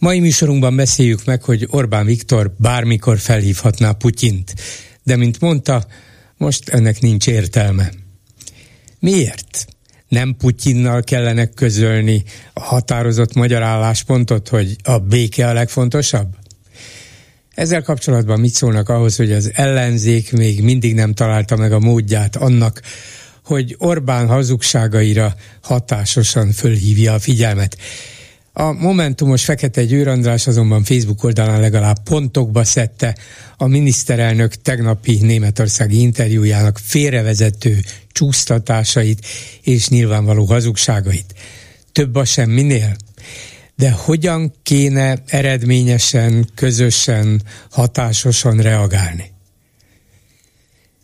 Mai műsorunkban beszéljük meg, hogy Orbán Viktor bármikor felhívhatná Putyint, de mint mondta, most ennek nincs értelme. Miért? Nem Putyinnal kellene közölni a határozott magyar álláspontot, hogy a béke a legfontosabb? Ezzel kapcsolatban mit szólnak ahhoz, hogy az ellenzék még mindig nem találta meg a módját annak, hogy Orbán hazugságaira hatásosan fölhívja a figyelmet. A Momentumos Fekete Győr András azonban Facebook oldalán legalább pontokba szedte a miniszterelnök tegnapi németországi interjújának félrevezető csúsztatásait és nyilvánvaló hazugságait. Több a semminél? De hogyan kéne eredményesen, közösen, hatásosan reagálni?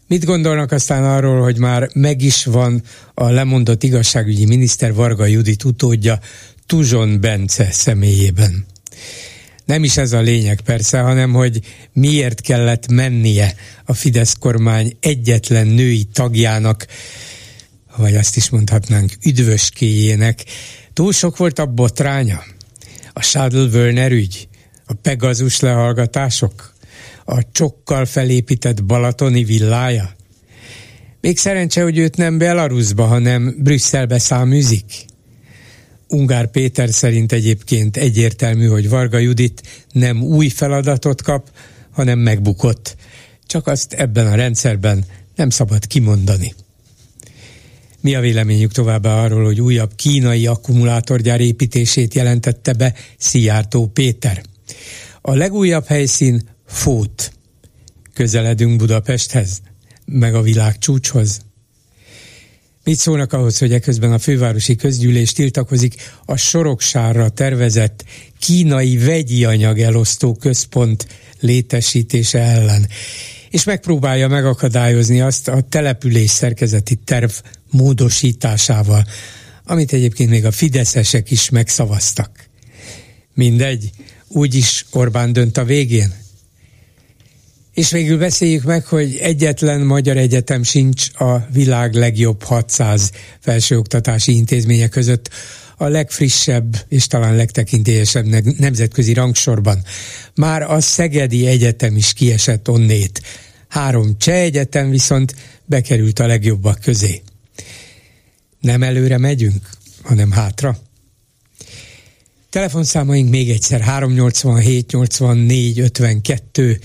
Mit gondolnak aztán arról, hogy már meg is van a lemondott igazságügyi miniszter Varga Judit utódja Tuzson Bence személyében? Nem is ez a lényeg persze, hanem hogy miért kellett mennie a Fidesz kormány egyetlen női tagjának, vagy azt is mondhatnánk üdvöskéjének. Túl sok volt a botránya? A Schadl Werner ügy? A Pegazus lehallgatások? a csokkal felépített balatoni villája? Még szerencse, hogy őt nem Belarusba, hanem Brüsszelbe száműzik. Ungár Péter szerint egyébként egyértelmű, hogy Varga Judit nem új feladatot kap, hanem megbukott. Csak azt ebben a rendszerben nem szabad kimondani. Mi a véleményük továbbá arról, hogy újabb kínai akkumulátorgyár építését jelentette be Szijjártó Péter? A legújabb helyszín Fót. Közeledünk Budapesthez, meg a világ csúcshoz. Mit szólnak ahhoz, hogy eközben a fővárosi közgyűlés tiltakozik a Soroksárra tervezett kínai vegyi anyag elosztó központ létesítése ellen, és megpróbálja megakadályozni azt a település szerkezeti terv módosításával, amit egyébként még a fideszesek is megszavaztak. Mindegy, úgyis Orbán dönt a végén. És végül beszéljük meg, hogy egyetlen magyar egyetem sincs a világ legjobb 600 felsőoktatási intézménye között a legfrissebb és talán legtekintélyesebb nemzetközi rangsorban. Már a Szegedi Egyetem is kiesett onnét. Három cseh egyetem viszont bekerült a legjobbak közé. Nem előre megyünk, hanem hátra. Telefonszámaink még egyszer 387 84 52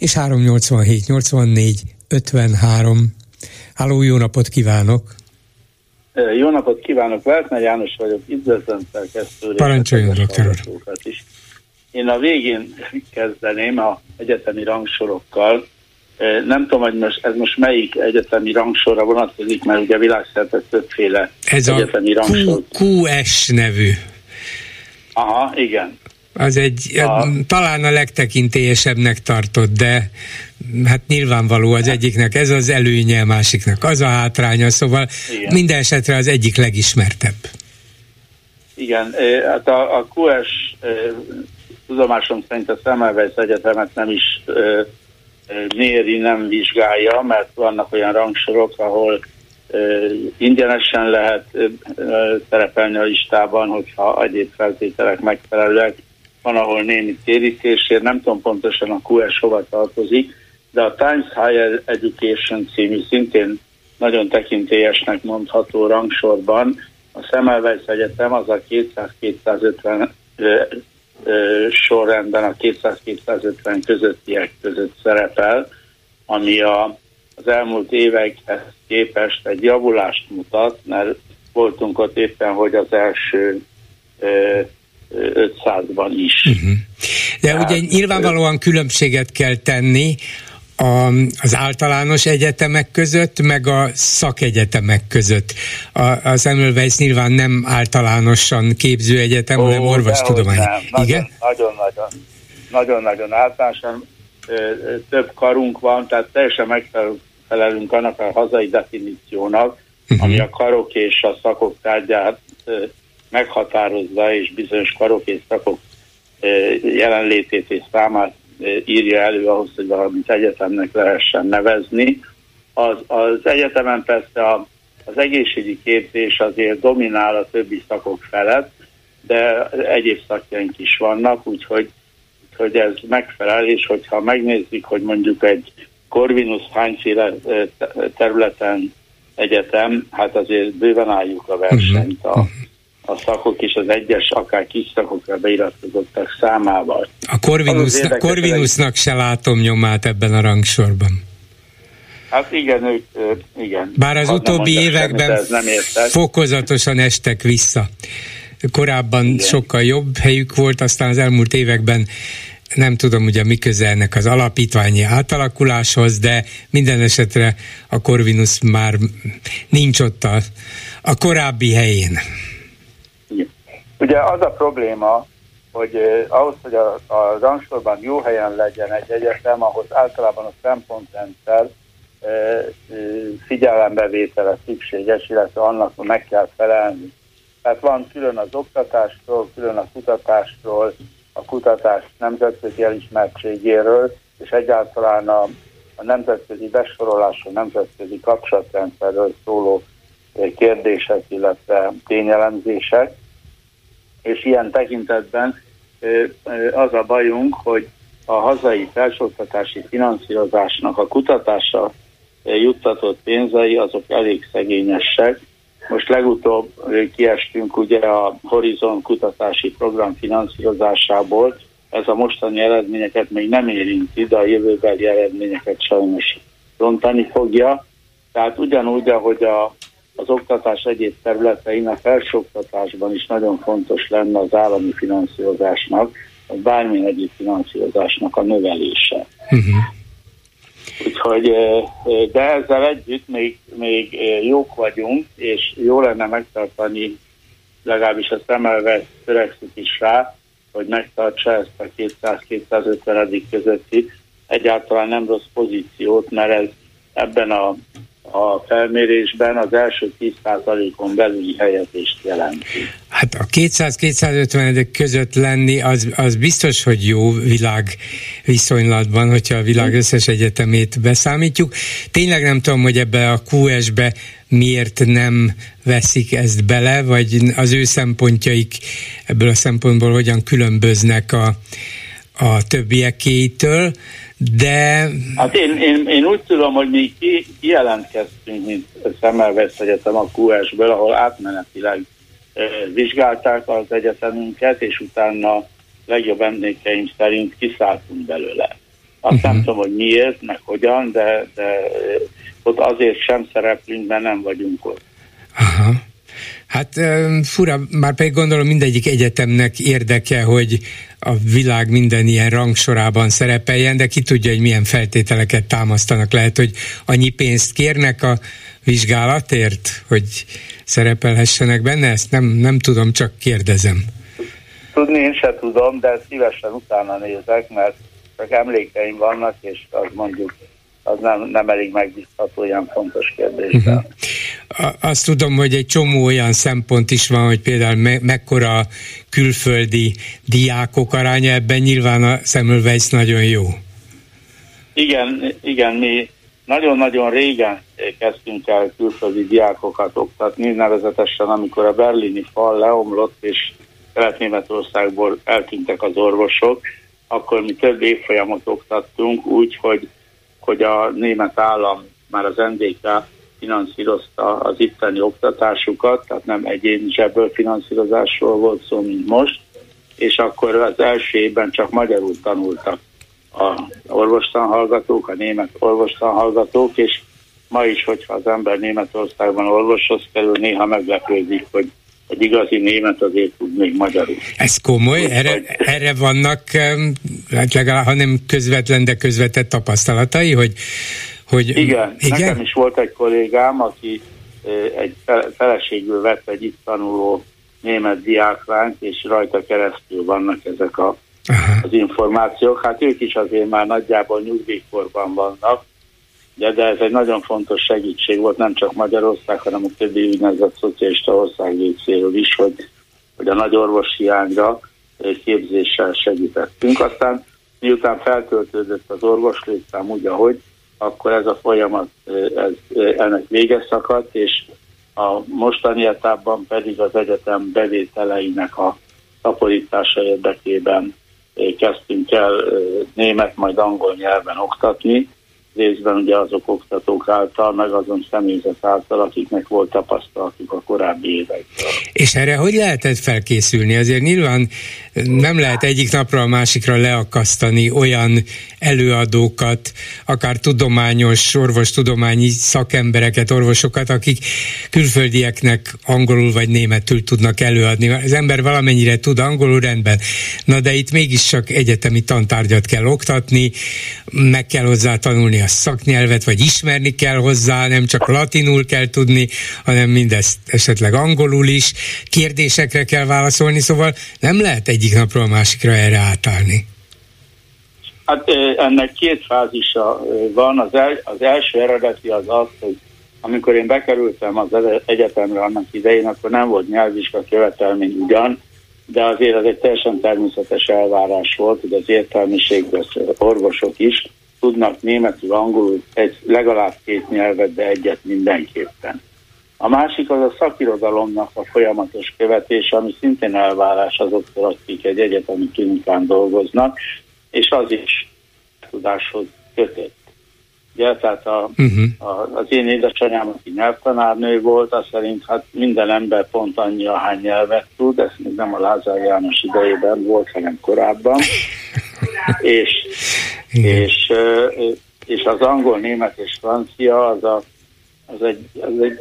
és 387 84 53. Háló, jó napot kívánok! Jó napot kívánok, Veltner János vagyok, üdvözlöm szerkesztőre. Parancsoljon, doktor is. Én a végén kezdeném a egyetemi rangsorokkal. Nem tudom, hogy most, ez most melyik egyetemi rangsorra vonatkozik, mert ugye világszerte többféle ez egyetemi a rangsor. QS nevű. Aha, igen. Az egy, a... talán a legtekintélyesebbnek tartott, de hát nyilvánvaló az egyiknek ez az előnye, a másiknak az a hátránya, szóval Igen. minden esetre az egyik legismertebb. Igen, hát a, a QS tudomásom szerint a Semmelweis Egyetemet nem is méri, nem vizsgálja, mert vannak olyan rangsorok, ahol ingyenesen lehet szerepelni a listában, hogyha egyéb feltételek megfelelőek, van, ahol némi térítésért, nem tudom pontosan a QS hova tartozik, de a Times Higher Education című szintén nagyon tekintélyesnek mondható rangsorban a Semmelweis Egyetem az a 200-250 sorrendben a 200-250 közöttiek között szerepel, ami a, az elmúlt évekhez képest egy javulást mutat, mert voltunk ott éppen, hogy az első 500-ban is. Uh-huh. De Tehát, ugye nyilvánvalóan különbséget kell tenni a, az általános egyetemek között, meg a szakegyetemek között. A, a Semmelweis nyilván nem általánosan képző egyetem, Ó, hanem orvostudomány. Igen? Nagyon-nagyon nagyon-nagyon általánosan. több karunk van, tehát teljesen megfelelünk annak a hazai definíciónak, uh-huh. ami a karok és a szakok tárgyát meghatározza, és bizonyos karok és szakok jelenlétét és számát írja elő ahhoz, hogy valamit egyetemnek lehessen nevezni. Az, az egyetemen persze a, az egészségügyi képzés azért dominál a többi szakok felett, de egyéb szakjaink is vannak, úgyhogy, úgyhogy ez megfelel, és hogyha megnézzük, hogy mondjuk egy Corvinus hányféle területen egyetem, hát azért bőven álljuk a versenyt a, a szakok és az egyes, akár kis szakokra beiratkozottak számával. A Corvinusnak, Corvinusnak se látom nyomát ebben a rangsorban. Hát igen, ők, igen. Bár az utóbbi években semmit, fokozatosan estek vissza. Korábban igen. sokkal jobb helyük volt, aztán az elmúlt években nem tudom ugye mi köze ennek az alapítványi átalakuláshoz, de minden esetre a Corvinus már nincs ott a, a korábbi helyén. Ugye az a probléma, hogy eh, ahhoz, hogy a, a rangsorban jó helyen legyen egy egyetem, ahhoz általában a szempontrendszer eh, figyelembevétele szükséges, illetve annak meg kell felelni. Tehát van külön az oktatásról, külön a kutatásról, a kutatás nemzetközi elismertségéről, és egyáltalán a, a nemzetközi besorolásról, nemzetközi kapcsolatrendszerről szóló kérdések, illetve tényelemzések. És ilyen tekintetben az a bajunk, hogy a hazai felsőoktatási finanszírozásnak a kutatásra juttatott pénzei azok elég szegényesek, most legutóbb kiestünk ugye a Horizon kutatási program finanszírozásából, ez a mostani eredményeket még nem érinti, de a jövőbeli eredményeket sajnos rontani fogja. Tehát ugyanúgy, ahogy a, az oktatás egyéb területein, a felsőoktatásban is nagyon fontos lenne az állami finanszírozásnak, vagy bármilyen egyéb finanszírozásnak a növelése. Uh-huh. Úgyhogy, de ezzel együtt még, még jók vagyunk, és jó lenne megtartani, legalábbis a szemelve törekszik is rá, hogy megtartsa ezt a 200-250 közötti egyáltalán nem rossz pozíciót, mert ez ebben a a felmérésben az első 10%-on belüli helyezést jelenti. Hát a 200-250 között lenni, az, az biztos, hogy jó világ viszonylatban, hogyha a világ összes egyetemét beszámítjuk. Tényleg nem tudom, hogy ebbe a QS-be miért nem veszik ezt bele, vagy az ő szempontjaik ebből a szempontból hogyan különböznek a, a többiekétől de... Hát én, én, én úgy tudom, hogy mi ki, kijelentkeztünk, mint Szemmelweis Egyetem a QS-ből, ahol átmenetileg e, vizsgálták az egyetemünket, és utána legjobb emlékeim szerint kiszálltunk belőle. Azt uh-huh. nem tudom, hogy miért, meg hogyan, de, de ott azért sem szereplünk, mert nem vagyunk ott. Aha. Hát fura, már pedig gondolom mindegyik egyetemnek érdeke, hogy a világ minden ilyen rangsorában szerepeljen, de ki tudja, hogy milyen feltételeket támasztanak. Lehet, hogy annyi pénzt kérnek a vizsgálatért, hogy szerepelhessenek benne? Ezt nem, nem tudom, csak kérdezem. Tudni én se tudom, de szívesen utána nézek, mert csak emlékeim vannak, és az mondjuk az nem, nem elég megbízható ilyen fontos kérdésben. Uh-huh. Azt tudom, hogy egy csomó olyan szempont is van, hogy például me- mekkora külföldi diákok aránya, ebben nyilván a Semmelweis nagyon jó. Igen, igen, mi nagyon-nagyon régen kezdtünk el külföldi diákokat oktatni, nevezetesen amikor a berlini fal leomlott, és Kelet-Németországból eltűntek az orvosok, akkor mi több évfolyamot oktattunk úgy, hogy hogy a német állam már az NDK finanszírozta az itteni oktatásukat, tehát nem egyéni zsebből finanszírozásról volt szó, mint most, és akkor az első évben csak magyarul tanultak a orvostanhallgatók, a német orvostanhallgatók, és ma is, hogyha az ember Németországban orvoshoz kerül, néha meglepődik, hogy egy igazi német azért tud még magyarul. Ez komoly, erre, erre vannak, hát legalább, ha nem közvetlen, de közvetett tapasztalatai, hogy, hogy igen, igen, nekem is volt egy kollégám, aki egy feleségül vett egy itt tanuló német diáklányt, és rajta keresztül vannak ezek a Aha. az információk. Hát ők is azért már nagyjából nyugdíjkorban vannak, de, de ez egy nagyon fontos segítség volt nem csak Magyarország, hanem a többi úgynevezett szocialista ország részéről is, hogy, hogy a nagy orvos hiányra képzéssel segítettünk. Aztán miután feltöltődött az orvos létszám úgy, ahogy, akkor ez a folyamat ez, ennek vége szakadt, és a mostani etapban pedig az egyetem bevételeinek a szaporítása érdekében kezdtünk el német, majd angol nyelven oktatni, részben ugye azok oktatók által, meg azon személyzet által, akiknek volt tapasztalatuk a korábbi években. És erre hogy lehetett felkészülni? Azért nyilván nem lehet egyik napra a másikra leakasztani olyan előadókat, akár tudományos, orvostudományi szakembereket, orvosokat, akik külföldieknek angolul vagy németül tudnak előadni. Az ember valamennyire tud angolul rendben, na de itt mégis csak egyetemi tantárgyat kell oktatni, meg kell hozzá tanulni a szaknyelvet, vagy ismerni kell hozzá, nem csak latinul kell tudni, hanem mindezt esetleg angolul is, kérdésekre kell válaszolni, szóval nem lehet egyik napról a másikra erre átállni. Hát ennek két fázisa van. Az, el, az első eredeti az az, hogy amikor én bekerültem az egyetemre annak idején, akkor nem volt nyelvvizsga követelmény ugyan, de azért ez egy teljesen természetes elvárás volt, hogy az értelmiségben orvosok is tudnak németül, angolul, egy, legalább két nyelvet, de egyet mindenképpen. A másik az a szakirodalomnak a folyamatos követése, ami szintén elvárás azoktól, akik egy egyetemi klinikán dolgoznak, és az is tudáshoz kötött. Ugye, tehát a, uh-huh. a, az én édesanyám, aki nyelvtanárnő volt, az szerint hát minden ember pont annyi, ahány nyelvet tud, ez még nem a Lázár János idejében volt, hanem korábban. és, és, és az angol, német és francia az, a, az, egy, az egy,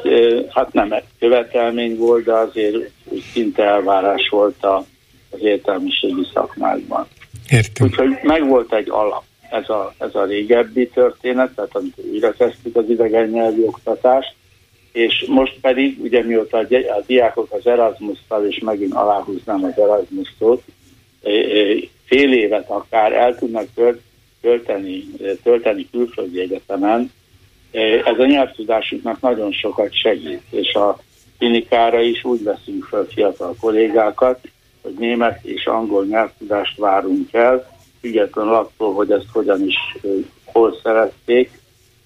hát nem egy követelmény volt, de azért szinte elvárás volt a, az értelmiségi szakmákban. Értem. Úgyhogy megvolt egy alap. Ez a, ez a régebbi történet, tehát amikor újra kezdtük az idegen nyelvi oktatást, és most pedig, ugye mióta a, diákok az Erasmus-tal, és megint aláhúznám az Erasmus-szót, fél évet akár el tudnak tölteni, tölteni külföldi egyetemen, ez a nyelvtudásuknak nagyon sokat segít, és a klinikára is úgy veszünk fel fiatal kollégákat, hogy német és angol nyelvtudást várunk el, függetlenül attól, hogy ezt hogyan is hol szerették,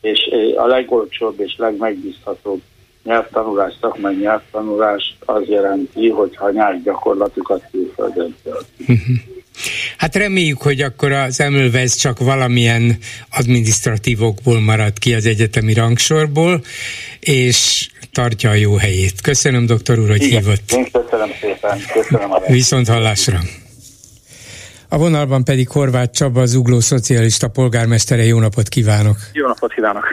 és a legolcsóbb és legmegbízhatóbb nyelvtanulás, szakmai nyelvtanulás az jelenti, hogyha nyelvgyakorlatukat külföldön töltik. Hát reméljük, hogy akkor az Emölvez csak valamilyen administratívokból marad ki az egyetemi rangsorból, és tartja a jó helyét. Köszönöm, doktor úr, hogy Igen, hívott. Én köszönöm szépen. Köszönöm a Viszont hallásra. A vonalban pedig Horváth Csaba, az Ugló Szocialista polgármestere. Jó napot kívánok! Jó napot kívánok!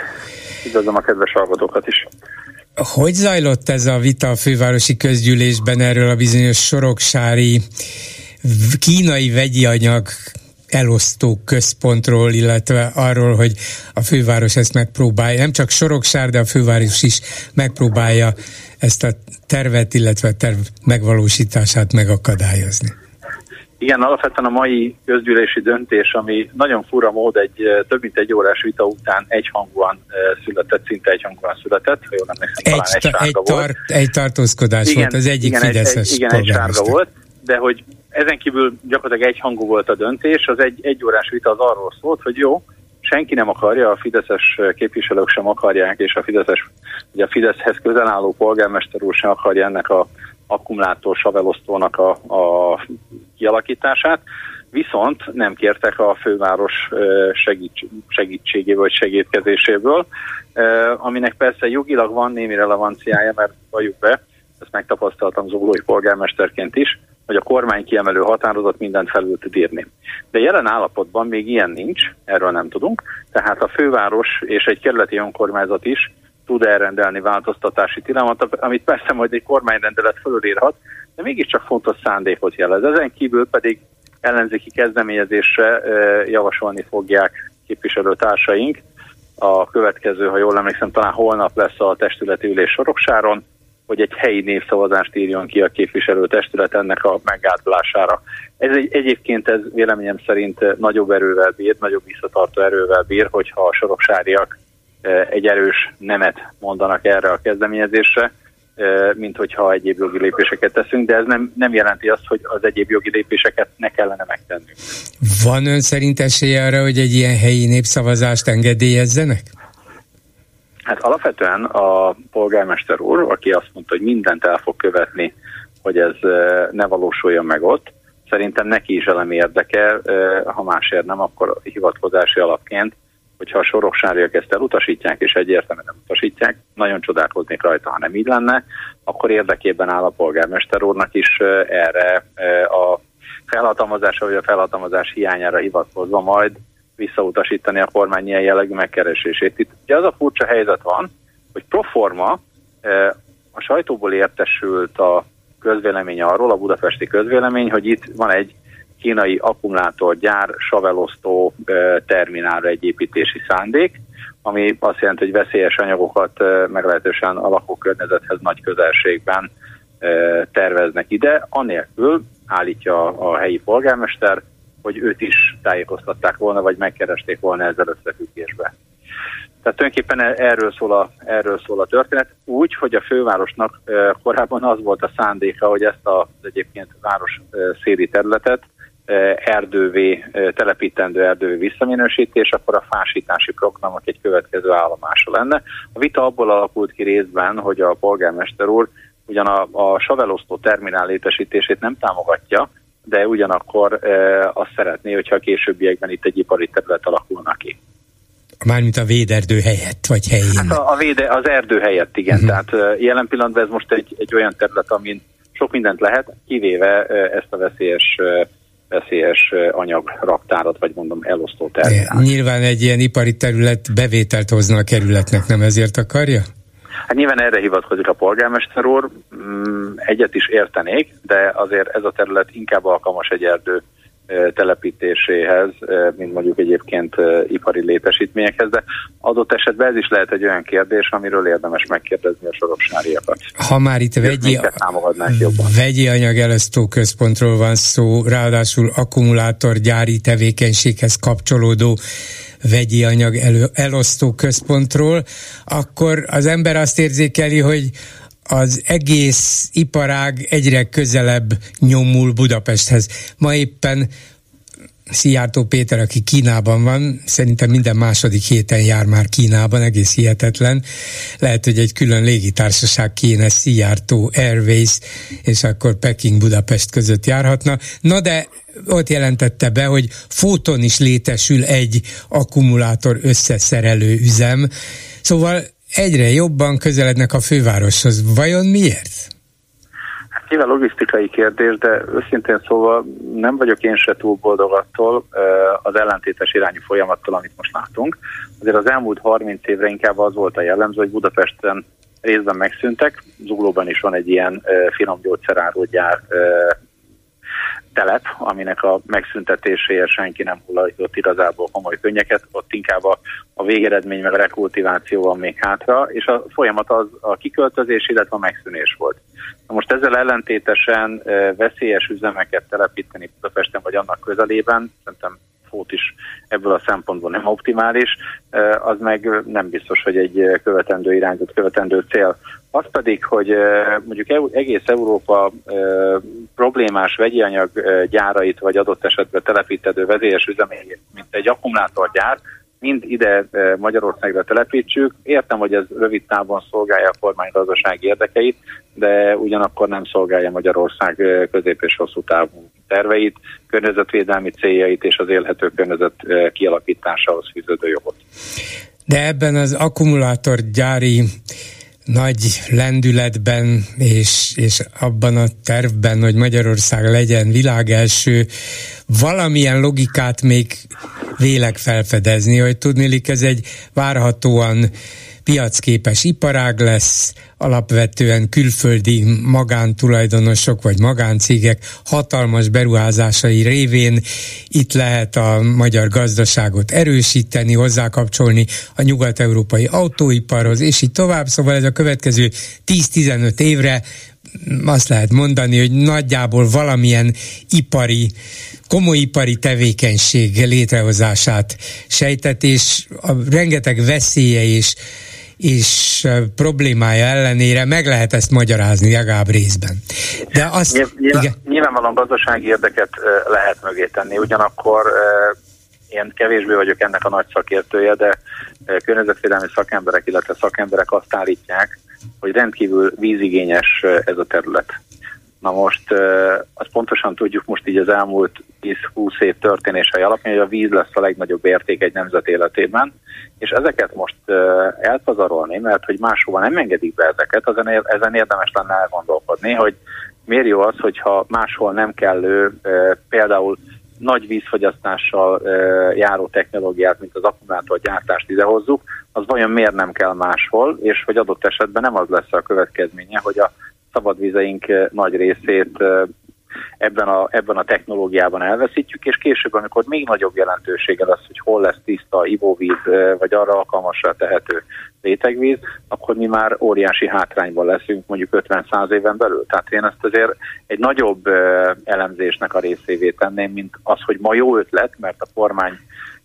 Üdvözlöm a kedves hallgatókat is! Hogy zajlott ez a vita a fővárosi közgyűlésben erről a bizonyos soroksári kínai vegyi anyag elosztó központról, illetve arról, hogy a főváros ezt megpróbálja, nem csak Soroksár, de a főváros is megpróbálja ezt a tervet, illetve a terv megvalósítását megakadályozni. Igen, alapvetően a mai közgyűlési döntés, ami nagyon fura mód egy több mint egy órás vita után egyhangúan született, szinte egyhangúan született, ha jól emlékszem, egy, egy, egy, volt. Tart, egy tartózkodás igen, volt, az egyik igen, Fideszes egy, Igen, egy sárga volt, de hogy ezen kívül gyakorlatilag egyhangú volt a döntés, az egy egy órás vita az arról szólt, hogy jó, senki nem akarja, a fideszes képviselők sem akarják, és a fideszes, ugye a Fideszhez közel álló polgármester úr sem akarja ennek a akkumulátor savelosztónak a, a kialakítását, viszont nem kértek a főváros segíts, segítségéből vagy segítkezéséből, aminek persze jogilag van némi relevanciája, mert valljuk be, ezt megtapasztaltam zólói polgármesterként is, hogy a kormány kiemelő határozat mindent felül tud írni. De jelen állapotban még ilyen nincs, erről nem tudunk, tehát a főváros és egy kerületi önkormányzat is tud elrendelni változtatási tilalmat, amit persze majd egy kormányrendelet fölülírhat, de mégiscsak fontos szándékot jelez. Ezen kívül pedig ellenzéki kezdeményezésre javasolni fogják képviselőtársaink. A következő, ha jól emlékszem, talán holnap lesz a testületi ülés Soroksáron, hogy egy helyi népszavazást írjon ki a képviselőtestület ennek a meggátolására. Ez egy, egyébként ez véleményem szerint nagyobb erővel bír, nagyobb visszatartó erővel bír, hogyha a soroksáriak egy erős nemet mondanak erre a kezdeményezésre, mint hogyha egyéb jogi lépéseket teszünk, de ez nem, nem jelenti azt, hogy az egyéb jogi lépéseket ne kellene megtennünk. Van ön szerint esélye arra, hogy egy ilyen helyi népszavazást engedélyezzenek? Hát alapvetően a polgármester úr, aki azt mondta, hogy mindent el fog követni, hogy ez ne valósuljon meg ott, szerintem neki is elemi érdeke, ha másért nem, akkor hivatkozási alapként hogyha a soroksáriak ezt elutasítják, és egyértelműen nem utasítják, nagyon csodálkoznék rajta, ha nem így lenne, akkor érdekében áll a polgármester úrnak is erre a felhatalmazása vagy a felhatalmazás hiányára hivatkozva majd visszautasítani a kormány ilyen jellegű megkeresését. Itt ugye az a furcsa helyzet van, hogy proforma a sajtóból értesült a közvélemény arról, a budapesti közvélemény, hogy itt van egy kínai akkumulátorgyár savelosztó terminálra egy építési szándék, ami azt jelenti, hogy veszélyes anyagokat meglehetősen a lakókörnyezethez nagy közelségben terveznek ide, anélkül állítja a helyi polgármester, hogy őt is tájékoztatták volna, vagy megkeresték volna ezzel összefüggésbe. Tehát tulajdonképpen e- erről szól, a, erről szól a történet, úgy, hogy a fővárosnak korábban az volt a szándéka, hogy ezt az egyébként város széli területet erdővé, telepítendő erdővé visszaminősítés, akkor a fásítási programok egy következő állomása lenne. A vita abból alakult ki részben, hogy a polgármester úr ugyan a, a savelosztó terminál létesítését nem támogatja, de ugyanakkor e, azt szeretné, hogyha a későbbiekben itt egy ipari terület alakulna ki. Mármint a véderdő helyett, vagy helyén. Hát a, a véde, az erdő helyett, igen. Uh-huh. Tehát jelen pillanatban ez most egy, egy olyan terület, amin sok mindent lehet, kivéve ezt a veszélyes veszélyes anyagraktárat, vagy mondom elosztó terminál. Nyilván egy ilyen ipari terület bevételt hozna a kerületnek, nem ezért akarja? Hát nyilván erre hivatkozik a polgármester úr, mm, egyet is értenék, de azért ez a terület inkább alkalmas egy erdő telepítéséhez, mint mondjuk egyébként ipari létesítményekhez, de adott esetben ez is lehet egy olyan kérdés, amiről érdemes megkérdezni a soroksáriakat. Ha már itt vegyi, vegyi anyag elosztó központról van szó, ráadásul akkumulátorgyári tevékenységhez kapcsolódó vegyi anyag elő, elosztó központról, akkor az ember azt érzékeli, hogy az egész iparág egyre közelebb nyomul Budapesthez. Ma éppen Szijjártó Péter, aki Kínában van, szerintem minden második héten jár már Kínában, egész hihetetlen. Lehet, hogy egy külön légitársaság kéne Szijjártó Airways, és akkor Peking-Budapest között járhatna. Na de ott jelentette be, hogy fóton is létesül egy akkumulátor összeszerelő üzem. Szóval egyre jobban közelednek a fővároshoz. Vajon miért? Nyilván logisztikai kérdés, de őszintén szóval nem vagyok én se túl boldog attól az ellentétes irányú folyamattól, amit most látunk. Azért az elmúlt 30 évre inkább az volt a jellemző, hogy Budapesten részben megszűntek. Zuglóban is van egy ilyen finom gyógyszerárógyár telep, aminek a megszüntetéséhez senki nem hullajtott igazából komoly könnyeket, ott inkább a, a végeredmény meg a rekultiváció van még hátra, és a folyamat az a kiköltözés, illetve a megszűnés volt. Na most ezzel ellentétesen e, veszélyes üzemeket telepíteni Budapesten vagy annak közelében, szerintem fót is ebből a szempontból nem optimális, az meg nem biztos, hogy egy követendő irányzat, követendő cél. Az pedig, hogy mondjuk egész Európa problémás vegyi anyag gyárait, vagy adott esetben telepítedő vezélyes üzemét, mint egy akkumulátorgyár, mind ide Magyarországra telepítsük. Értem, hogy ez rövid távon szolgálja a kormány gazdasági érdekeit, de ugyanakkor nem szolgálja Magyarország közép és hosszú távú terveit, környezetvédelmi céljait és az élhető környezet kialakításához fűződő jogot. De ebben az akkumulátorgyári nagy lendületben és, és abban a tervben, hogy Magyarország legyen világelső, valamilyen logikát még vélek felfedezni, hogy tudnélik ez egy várhatóan piacképes iparág lesz, alapvetően külföldi magántulajdonosok vagy magáncégek hatalmas beruházásai révén itt lehet a magyar gazdaságot erősíteni, hozzákapcsolni a nyugat-európai autóiparhoz, és így tovább. Szóval ez a következő 10-15 évre azt lehet mondani, hogy nagyjából valamilyen ipari, komoly ipari tevékenység létrehozását sejtett, és a rengeteg veszélye és és problémája ellenére meg lehet ezt magyarázni legalább részben. De azt, Nyilván, igen. Nyilvánvalóan gazdasági érdeket lehet mögé tenni, ugyanakkor én kevésbé vagyok ennek a nagy szakértője, de környezetvédelmi szakemberek, illetve szakemberek azt állítják, hogy rendkívül vízigényes ez a terület. Na most azt pontosan tudjuk most így az elmúlt 10-20 év történései alapján, hogy a víz lesz a legnagyobb érték egy nemzet életében, és ezeket most elpazarolni, mert hogy máshova nem engedik be ezeket, ezen, ezen érdemes lenne elgondolkodni, hogy miért jó az, hogyha máshol nem kellő például nagy vízfogyasztással járó technológiát, mint az akkumulátorgyártást idehozzuk, az vajon miért nem kell máshol, és hogy adott esetben nem az lesz a következménye, hogy a szabadvizeink nagy részét ebben a, ebben a technológiában elveszítjük, és később, amikor még nagyobb jelentősége lesz, hogy hol lesz tiszta ivóvíz, vagy arra alkalmasra tehető rétegvíz, akkor mi már óriási hátrányban leszünk mondjuk 50-100 éven belül. Tehát én ezt azért egy nagyobb elemzésnek a részévé tenném, mint az, hogy ma jó ötlet, mert a kormány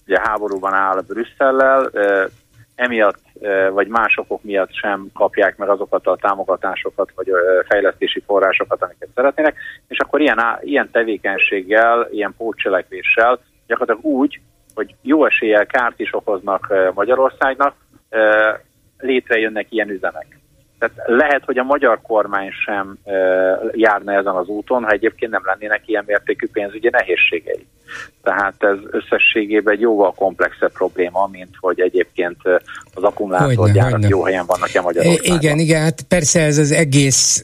ugye háborúban áll Brüsszellel, emiatt vagy más okok miatt sem kapják meg azokat a támogatásokat vagy fejlesztési forrásokat, amiket szeretnének, és akkor ilyen, ilyen tevékenységgel, ilyen pótcselekvéssel gyakorlatilag úgy, hogy jó eséllyel kárt is okoznak Magyarországnak, létrejönnek ilyen üzemek. Tehát lehet, hogy a magyar kormány sem e, járna ezen az úton, ha egyébként nem lennének ilyen mértékű pénzügyi nehézségei. Tehát ez összességében egy jóval komplexebb probléma, mint hogy egyébként az akkumulátorgyárak jó helyen vannak-e Magyarországon. Igen, igen, hát persze ez az egész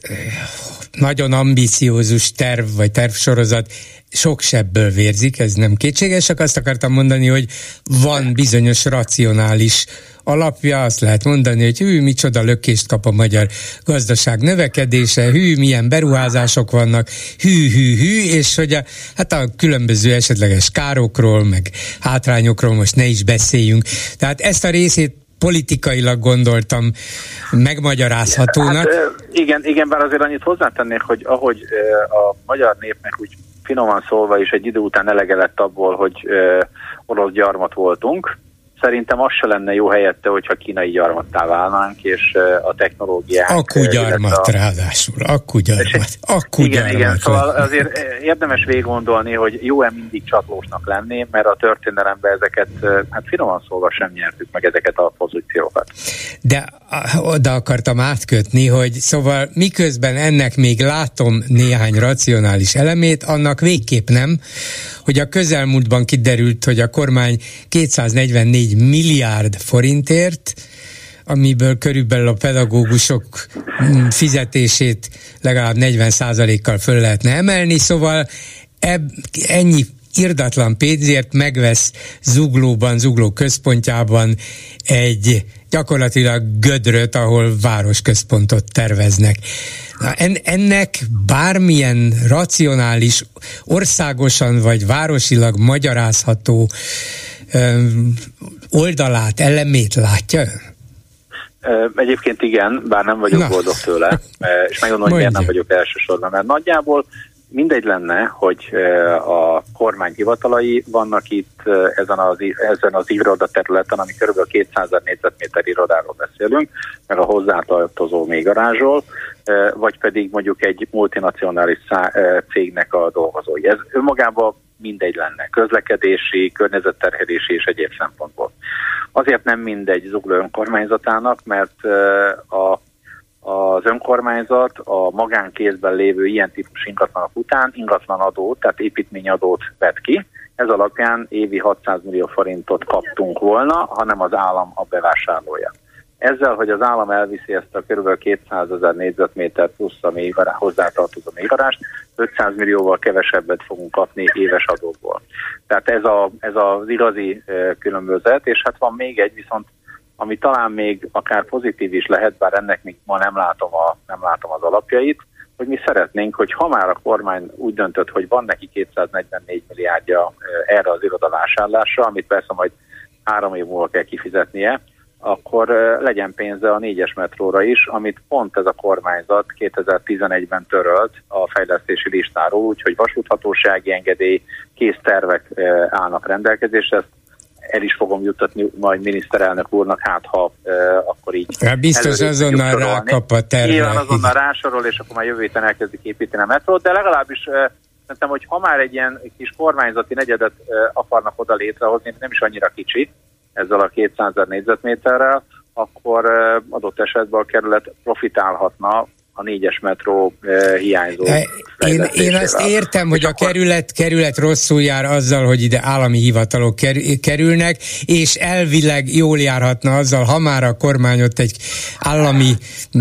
nagyon ambiciózus terv, vagy tervsorozat sok sebből vérzik, ez nem kétséges, csak azt akartam mondani, hogy van bizonyos racionális alapja, azt lehet mondani, hogy hű, micsoda lökést kap a magyar gazdaság növekedése, hű, milyen beruházások vannak, hű, hű, hű, és hogy a, hát a különböző esetleges károkról, meg hátrányokról most ne is beszéljünk. Tehát ezt a részét politikailag gondoltam megmagyarázhatónak. Hát, igen, igen, bár azért annyit hozzátennék, hogy ahogy a magyar népnek úgy finoman szólva is egy idő után elege lett abból, hogy orosz gyarmat voltunk, szerintem az se lenne jó helyette, hogyha kínai gyarmattá válnánk, és a technológiák... Akkugyarmat a... ráadásul, akkugyarmat, akkugyarmat. Igen, igen, szóval azért érdemes végig gondolni, hogy jó-e mindig csatlósnak lenni, mert a történelemben ezeket, hát finoman szólva sem nyertük meg ezeket a pozíciókat. De oda akartam átkötni, hogy szóval miközben ennek még látom néhány racionális elemét, annak végképp nem, hogy a közelmúltban kiderült, hogy a kormány 244 milliárd forintért amiből körülbelül a pedagógusok mm, fizetését legalább 40%-kal föl lehetne emelni, szóval eb, ennyi irdatlan pénzért megvesz Zuglóban, Zugló központjában egy gyakorlatilag gödröt, ahol városközpontot terveznek. Na, en, ennek bármilyen racionális, országosan vagy városilag magyarázható öm, oldalát, elemét látja Egyébként igen, bár nem vagyok Na. boldog tőle, és megmondom, hogy miért nem vagyok elsősorban, mert nagyjából mindegy lenne, hogy a kormány hivatalai vannak itt ezen az, ezen az iroda területen, ami kb. 200 négyzetméter irodáról beszélünk, meg a hozzátartozó még garázsról, vagy pedig mondjuk egy multinacionális cégnek a dolgozói. Ez önmagában mindegy lenne, közlekedési, környezetterhelési és egyéb szempontból. Azért nem mindegy Zugló önkormányzatának, mert a az önkormányzat a magánkézben lévő ilyen típus ingatlanok után ingatlan adót, tehát építményadót vet ki. Ez alapján évi 600 millió forintot kaptunk volna, hanem az állam a bevásárlója. Ezzel, hogy az állam elviszi ezt a kb. 200 ezer négyzetméter plusz a mélyvará, hozzátartozó mélyvarást, 500 millióval kevesebbet fogunk kapni éves adóból. Tehát ez, a, ez az igazi különbözet, és hát van még egy viszont, ami talán még akár pozitív is lehet, bár ennek még ma nem látom, a, nem látom az alapjait, hogy mi szeretnénk, hogy ha már a kormány úgy döntött, hogy van neki 244 milliárdja erre az irodavásárlásra, amit persze majd három év múlva kell kifizetnie, akkor legyen pénze a négyes metróra is, amit pont ez a kormányzat 2011-ben törölt a fejlesztési listáról, úgyhogy vasúthatósági engedély, kész tervek állnak rendelkezésre, ezt el is fogom juttatni majd miniszterelnök úrnak, hát ha e, akkor így. Hát biztos azonnal rákap a terve. Nyilván azonnal rásorol, és akkor már jövő héten elkezdik építeni a metrót, de legalábbis e, szerintem, hogy ha már egy ilyen kis kormányzati negyedet e, akarnak oda létrehozni, nem is annyira kicsi, ezzel a 200 négyzetméterrel, akkor adott esetben a kerület profitálhatna a négyes metró e, hiányzó én, én azt értem, hogy a kerület, kerület rosszul jár azzal, hogy ide állami hivatalok kerülnek, és elvileg jól járhatna azzal, ha már a kormány ott egy állami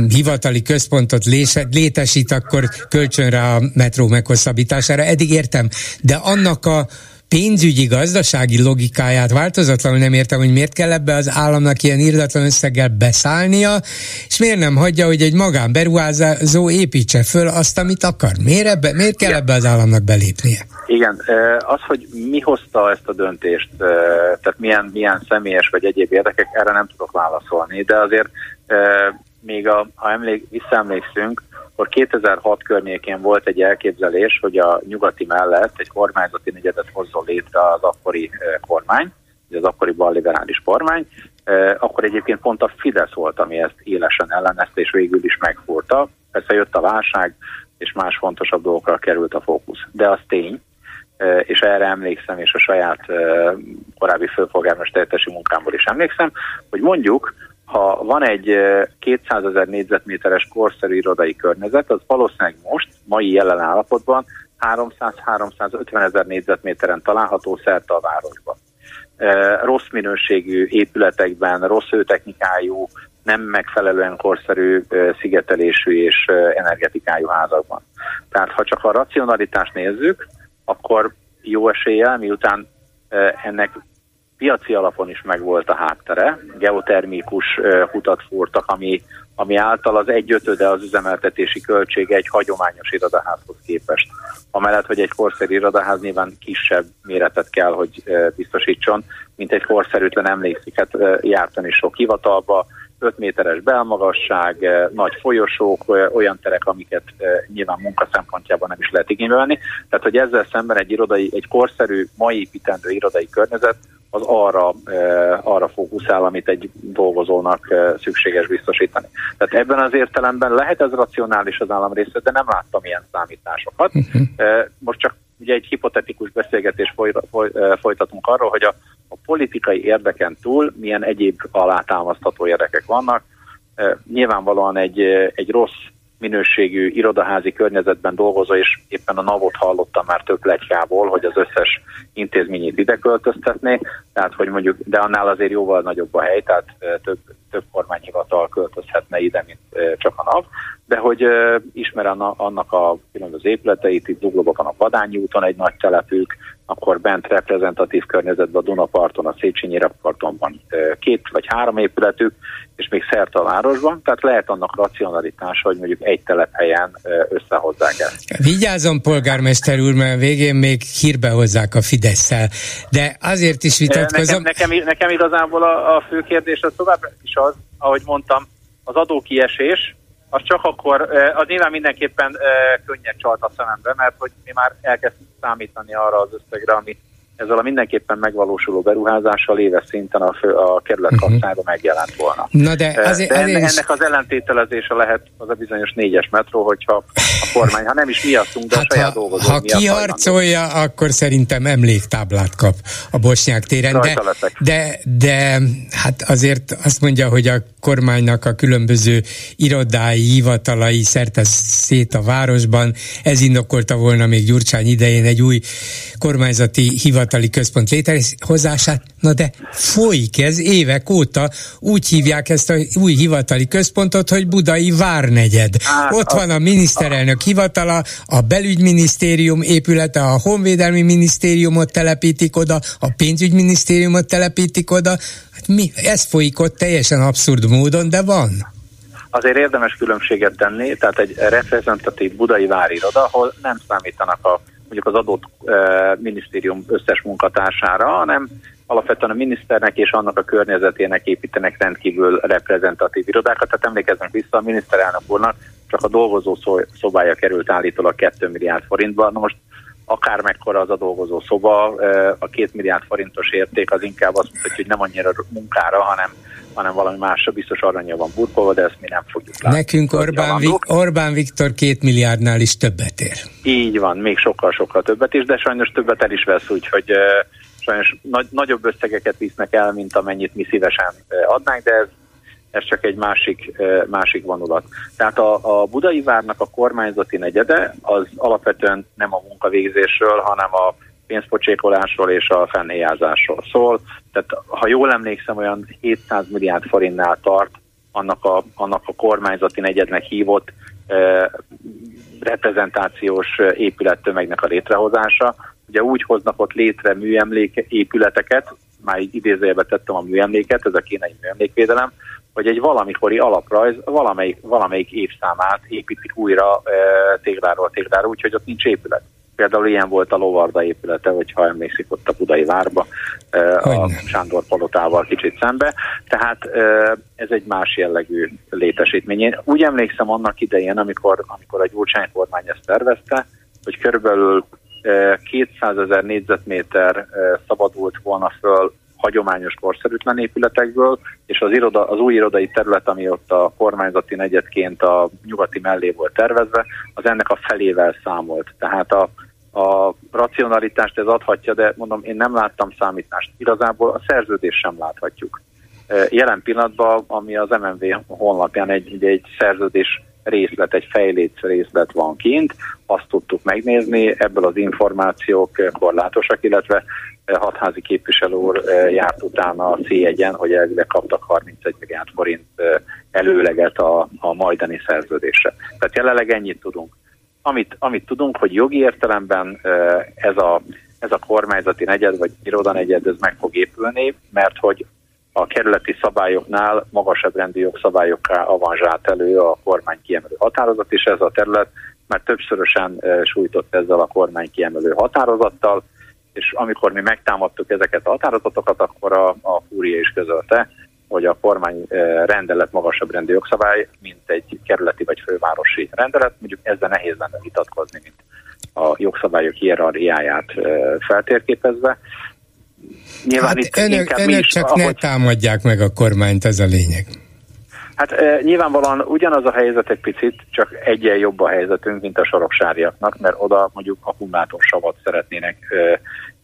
hivatali központot létesít, akkor kölcsön rá a metró meghosszabbítására. Eddig értem, de annak a pénzügyi, gazdasági logikáját változatlanul nem értem, hogy miért kell ebbe az államnak ilyen írdatlan összeggel beszállnia, és miért nem hagyja, hogy egy magánberuházó építse föl azt, amit akar. Miért, ebbe, miért kell ebbe az államnak belépnie? Igen, az, hogy mi hozta ezt a döntést, tehát milyen, milyen személyes vagy egyéb érdekek, erre nem tudok válaszolni, de azért még a, ha emlék, visszaemlékszünk, akkor 2006 környékén volt egy elképzelés, hogy a nyugati mellett egy kormányzati negyedet hozzon létre az akkori kormány, az akkori balliberális kormány, akkor egyébként pont a Fidesz volt, ami ezt élesen ellenezte, és végül is megfúrta. Persze jött a válság, és más fontosabb dolgokra került a fókusz. De az tény, és erre emlékszem, és a saját korábbi főpolgármestertesi munkámból is emlékszem, hogy mondjuk ha van egy 200 ezer négyzetméteres korszerű irodai környezet, az valószínűleg most, mai jelen állapotban 300-350 ezer négyzetméteren található szerte a városban. Rossz minőségű épületekben, rossz hőtechnikájú, nem megfelelően korszerű szigetelésű és energetikájú házakban. Tehát ha csak a racionalitást nézzük, akkor jó eséllyel, miután ennek piaci alapon is megvolt a háttere, geotermikus kutat fúrtak, ami, ami által az egyötöde az üzemeltetési költsége egy hagyományos irodaházhoz képest. Amellett, hogy egy korszerű irodaház nyilván kisebb méretet kell, hogy biztosítson, mint egy korszerűtlen emlékszik, hát jártani sok hivatalba, 5 méteres belmagasság, nagy folyosók, olyan terek, amiket nyilván munka szempontjában nem is lehet igénybe venni. Tehát, hogy ezzel szemben egy irodai, egy korszerű, mai építendő irodai környezet az arra, arra fókuszál, amit egy dolgozónak szükséges biztosítani. Tehát ebben az értelemben lehet ez racionális az állam része, de nem láttam ilyen számításokat. Uh-huh. Most csak ugye egy hipotetikus beszélgetés foly, foly, folytatunk arról, hogy a, a politikai érdeken túl milyen egyéb alátámasztható érdekek vannak. Nyilvánvalóan egy, egy rossz minőségű irodaházi környezetben dolgozó, és éppen a NAV-ot hallottam már több legykából, hogy az összes intézményét ide költöztetné, tehát hogy mondjuk, de annál azért jóval nagyobb a hely, tehát több, több kormányhivatal költözhetne ide, mint csak a NAV, de hogy ismer annak a különböző épületeit, itt Zuglóban a Badányi úton egy nagy telepük, akkor bent reprezentatív környezetben a Dunaparton, a Széchenyi parton van két vagy három épületük, és még szerte a városban, tehát lehet annak racionalitása, hogy mondjuk egy telephelyen összehozzák ezt. Vigyázom, polgármester úr, mert végén még hírbe hozzák a fidesz de azért is vitatkozom. Nekem, nekem, nekem igazából a, a fő kérdés az továbbra is az, ahogy mondtam, az adókiesés, az csak akkor, az nyilván mindenképpen könnyed csalt a szemembe, mert hogy mi már elkezdtünk számítani arra az összegre, ami ezzel a mindenképpen megvalósuló beruházással éves szinten a, fő, a kerület uh-huh. kapszába megjelent volna. Na de, azért, de ennek, ennek az ellentételezése lehet az a bizonyos négyes metró, hogyha a kormány, ha nem is miattunk, de hát a saját dolgozó Ha kiharcolja, akkor szerintem emléktáblát kap a Bosnyák téren. De, de, de hát azért azt mondja, hogy a kormánynak a különböző irodái, hivatalai szerte szét a városban, ez indokolta volna még Gyurcsány idején egy új kormányzati hivatal hivatali központ létrehozását, na de folyik ez évek óta, úgy hívják ezt a új hivatali központot, hogy Budai Várnegyed. Hát, Ott van a miniszterelnök hivatala, a belügyminisztérium épülete, a honvédelmi minisztériumot telepítik oda, a pénzügyminisztériumot telepítik oda. Hát mi? Ez folyik ott teljesen abszurd módon, de van azért érdemes különbséget tenni, tehát egy reprezentatív budai váriroda, ahol nem számítanak a, mondjuk az adott minisztérium összes munkatársára, hanem alapvetően a miniszternek és annak a környezetének építenek rendkívül reprezentatív irodákat. Tehát emlékezzünk vissza, a miniszterelnök úrnak csak a dolgozó szobája került állítólag 2 milliárd forintba. Na most akár mekkora az a dolgozó szoba, a 2 milliárd forintos érték az inkább azt mutatja, hogy nem annyira munkára, hanem hanem valami másra biztos aranya van burkolva, de ezt mi nem fogjuk látni. Nekünk Orbán, Vi- Orbán Viktor két milliárdnál is többet ér. Így van, még sokkal-sokkal többet is, de sajnos többet el is vesz, úgyhogy sajnos nagy, nagyobb összegeket visznek el, mint amennyit mi szívesen adnánk, de ez, ez csak egy másik, másik vonulat. Tehát a, a Budai Várnak a kormányzati negyede az alapvetően nem a munkavégzésről, hanem a pénzpocsékolásról és a fennéjázásról szól. Tehát ha jól emlékszem, olyan 700 milliárd forintnál tart annak a, annak a kormányzati negyednek hívott eh, reprezentációs épülettömegnek a létrehozása. Ugye úgy hoznak ott létre műemlék épületeket, már így idézőjelbe tettem a műemléket, ez a kínai műemlékvédelem, hogy egy valamikori alaprajz valamelyik, valamelyik évszámát építik újra e, tégláról téglára, úgyhogy ott nincs épület. Például ilyen volt a Lovarda épülete, hogyha emlékszik ott a Budai Várba, a Sándor Palotával kicsit szembe. Tehát ez egy más jellegű létesítmény. Én úgy emlékszem annak idején, amikor, amikor a Gyurcsány kormány ezt tervezte, hogy körülbelül 200 ezer négyzetméter szabadult volna föl hagyományos korszerűtlen épületekből, és az, iroda, az új irodai terület, ami ott a kormányzati negyedként a nyugati mellé volt tervezve, az ennek a felével számolt. Tehát a, a racionalitást ez adhatja, de mondom, én nem láttam számítást. Igazából a szerződést sem láthatjuk. Jelen pillanatban, ami az MMV honlapján egy, egy szerződés részlet, egy fejléc részlet van kint, azt tudtuk megnézni, ebből az információk korlátosak, illetve hatházi képviselő úr járt utána a C1-en, hogy elvileg kaptak 31 milliárd forint előleget a, a majdani szerződésre. Tehát jelenleg ennyit tudunk. Amit, amit tudunk, hogy jogi értelemben ez a, ez a kormányzati negyed, vagy irodanegyed, ez meg fog épülni, mert hogy a kerületi szabályoknál magasabb rendi jogszabályokká avanzsált elő a kormány kiemelő határozat, és ez a terület már többszörösen sújtott ezzel a kormány kiemelő határozattal, és amikor mi megtámadtuk ezeket a határozatokat, akkor a, a fúria is közölte, hogy a kormány rendelet magasabb rendi jogszabály, mint egy kerületi vagy fővárosi rendelet. Mondjuk ezzel nehéz lenne vitatkozni, mint a jogszabályok hierarchiáját feltérképezve. Nyilván hát itt önök, önök is, csak ahogy... ne támadják meg a kormányt, ez a lényeg. Hát e, nyilvánvalóan ugyanaz a helyzet egy picit, csak egyen jobb a helyzetünk, mint a soroksáriaknak, mert oda mondjuk akkumulátorsavat szeretnének e,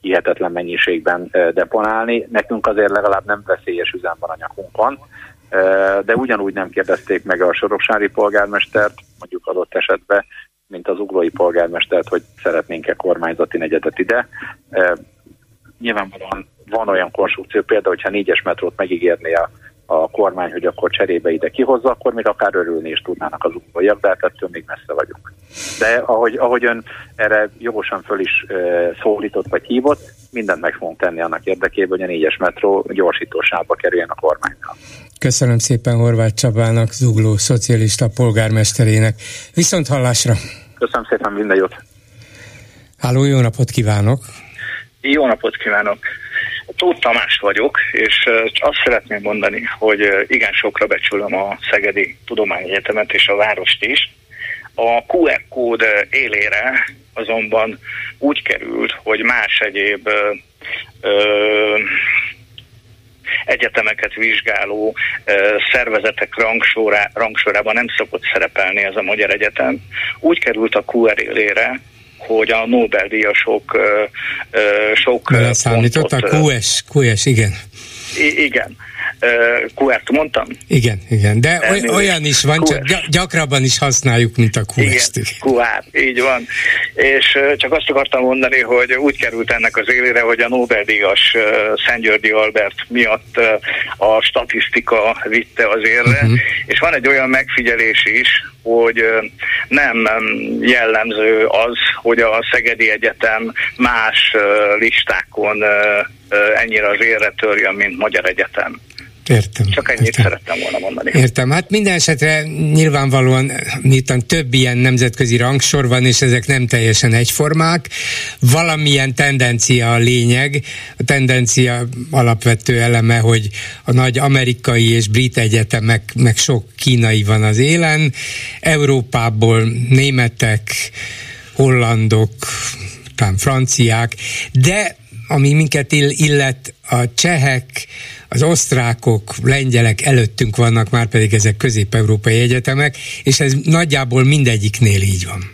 hihetetlen mennyiségben deponálni. Nekünk azért legalább nem veszélyes üzemben a nyakunkon, de ugyanúgy nem kérdezték meg a soroksári polgármestert, mondjuk adott esetben, mint az uglói polgármestert, hogy szeretnénk-e kormányzati negyedet ide. Nyilvánvalóan van olyan konstrukció, például, hogyha négyes metrót megígérné a, a kormány, hogy akkor cserébe ide kihozza, akkor még akár örülni is tudnának az utóiak, de hát ettől még messze vagyunk. De ahogy, ahogy ön erre jogosan föl is e, szólított vagy hívott, mindent meg fogunk tenni annak érdekében, hogy a négyes metró gyorsítósába kerüljen a kormánynál. Köszönöm szépen Horváth Csabának, Zugló szocialista polgármesterének. Viszont hallásra! Köszönöm szépen, minden jót! Háló, jó napot kívánok! Jó napot kívánok! Tóth Tamás vagyok, és azt szeretném mondani, hogy igen sokra becsülöm a Szegedi Tudományegyetemet és a várost is. A QR kód élére azonban úgy került, hogy más egyéb ö, egyetemeket vizsgáló ö, szervezetek rangsorá, rangsorában nem szokott szerepelni ez a Magyar Egyetem. Úgy került a QR élére, hogy a Nobel-díjasok sok számított a QS, QS, igen. I- igen. QR-t mondtam? Igen, igen, de Elnézést. olyan is van, QR. csak gyakrabban is használjuk, mint a QR. Igen, QR, így van. És csak azt akartam mondani, hogy úgy került ennek az élére, hogy a Nobel-díjas Györgyi Albert miatt a statisztika vitte az érre, uh-huh. és van egy olyan megfigyelés is, hogy nem jellemző az, hogy a Szegedi Egyetem más listákon ennyire az érre törjön, mint Magyar Egyetem. Értem. Csak ennyit értem. szerettem volna mondani. Értem. Hát minden esetre nyilvánvalóan miután több ilyen nemzetközi rangsor van, és ezek nem teljesen egyformák, valamilyen tendencia a lényeg. A tendencia alapvető eleme, hogy a nagy amerikai és brit egyetemek, meg sok kínai van az élen. Európából németek, hollandok, talán franciák, de ami minket illet, a csehek, az osztrákok, lengyelek előttünk vannak, már pedig ezek közép-európai egyetemek, és ez nagyjából mindegyiknél így van.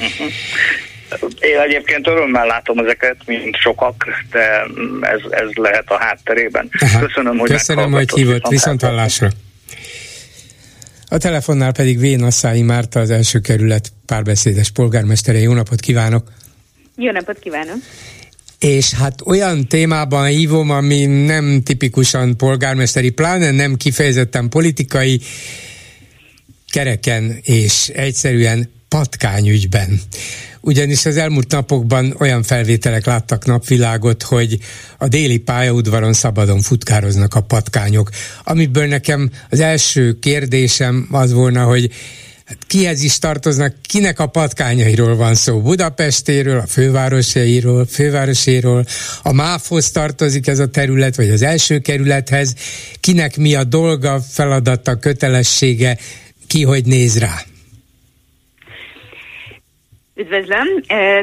Uh-huh. Én egyébként örömmel látom ezeket, mint sokak, de ez, ez lehet a hátterében. Aha. Köszönöm, hogy Köszönöm, hogy hívott. Viszont hallásra. A telefonnál pedig Vén Asszái Márta, az első kerület párbeszédes polgármestere. Jó napot kívánok! Jó napot kívánok! És hát olyan témában hívom, ami nem tipikusan polgármesteri, pláne nem kifejezetten politikai, kereken és egyszerűen patkányügyben. Ugyanis az elmúlt napokban olyan felvételek láttak napvilágot, hogy a déli pályaudvaron szabadon futkároznak a patkányok, amiből nekem az első kérdésem az volna, hogy hát kihez is tartoznak, kinek a patkányairól van szó, Budapestéről, a fővárosairól, fővároséről, a MÁFhoz tartozik ez a terület, vagy az első kerülethez, kinek mi a dolga, feladata, kötelessége, ki hogy néz rá. Üdvözlöm!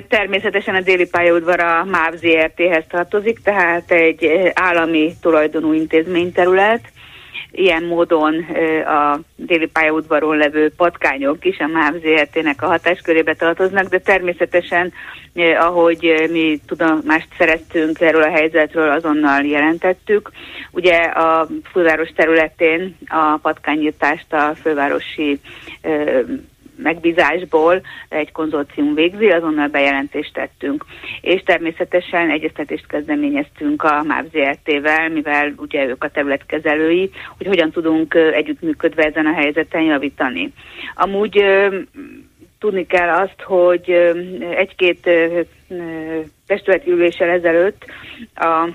Természetesen a déli pályaudvar a MÁV ZRT-hez tartozik, tehát egy állami tulajdonú intézményterület, ilyen módon a déli pályaudvaron levő patkányok is a MÁV ZRT-nek a hatáskörébe tartoznak, de természetesen, ahogy mi tudomást szereztünk erről a helyzetről, azonnal jelentettük. Ugye a főváros területén a patkányírtást a fővárosi megbízásból egy konzorcium végzi, azonnal bejelentést tettünk. És természetesen egyeztetést kezdeményeztünk a MÁV ZRT-vel, mivel ugye ők a területkezelői, hogy hogyan tudunk együttműködve ezen a helyzeten javítani. Amúgy tudni kell azt, hogy egy-két testületi üléssel ezelőtt a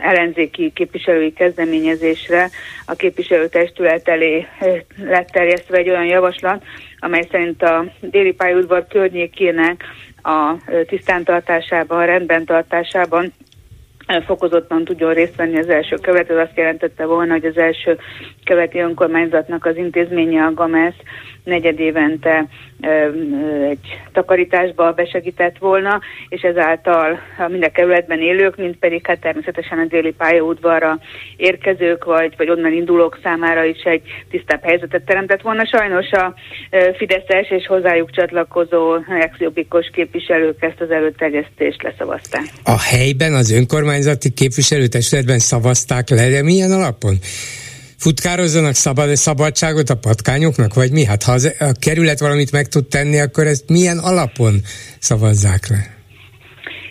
ellenzéki képviselői kezdeményezésre a képviselőtestület elé lett terjesztve egy olyan javaslat, amely szerint a déli pályaudvar környékének a tisztántartásában, a rendben tartásában fokozottan tudjon részt venni az első követ, ez azt jelentette volna, hogy az első követi önkormányzatnak az intézménye a GAMESZ negyed évente egy takarításba besegített volna, és ezáltal a minden kerületben élők, mint pedig hát természetesen a déli pályaudvarra érkezők, vagy, vagy onnan indulók számára is egy tisztább helyzetet teremtett volna. Sajnos a Fideszes és hozzájuk csatlakozó exjobbikos képviselők ezt az előterjesztést leszavazták. A helyben az önkormányzati képviselőtestületben szavazták le, de milyen alapon? Futkározzanak szabad, szabadságot a patkányoknak, vagy mi? Hát ha az, a kerület valamit meg tud tenni, akkor ezt milyen alapon szavazzák le?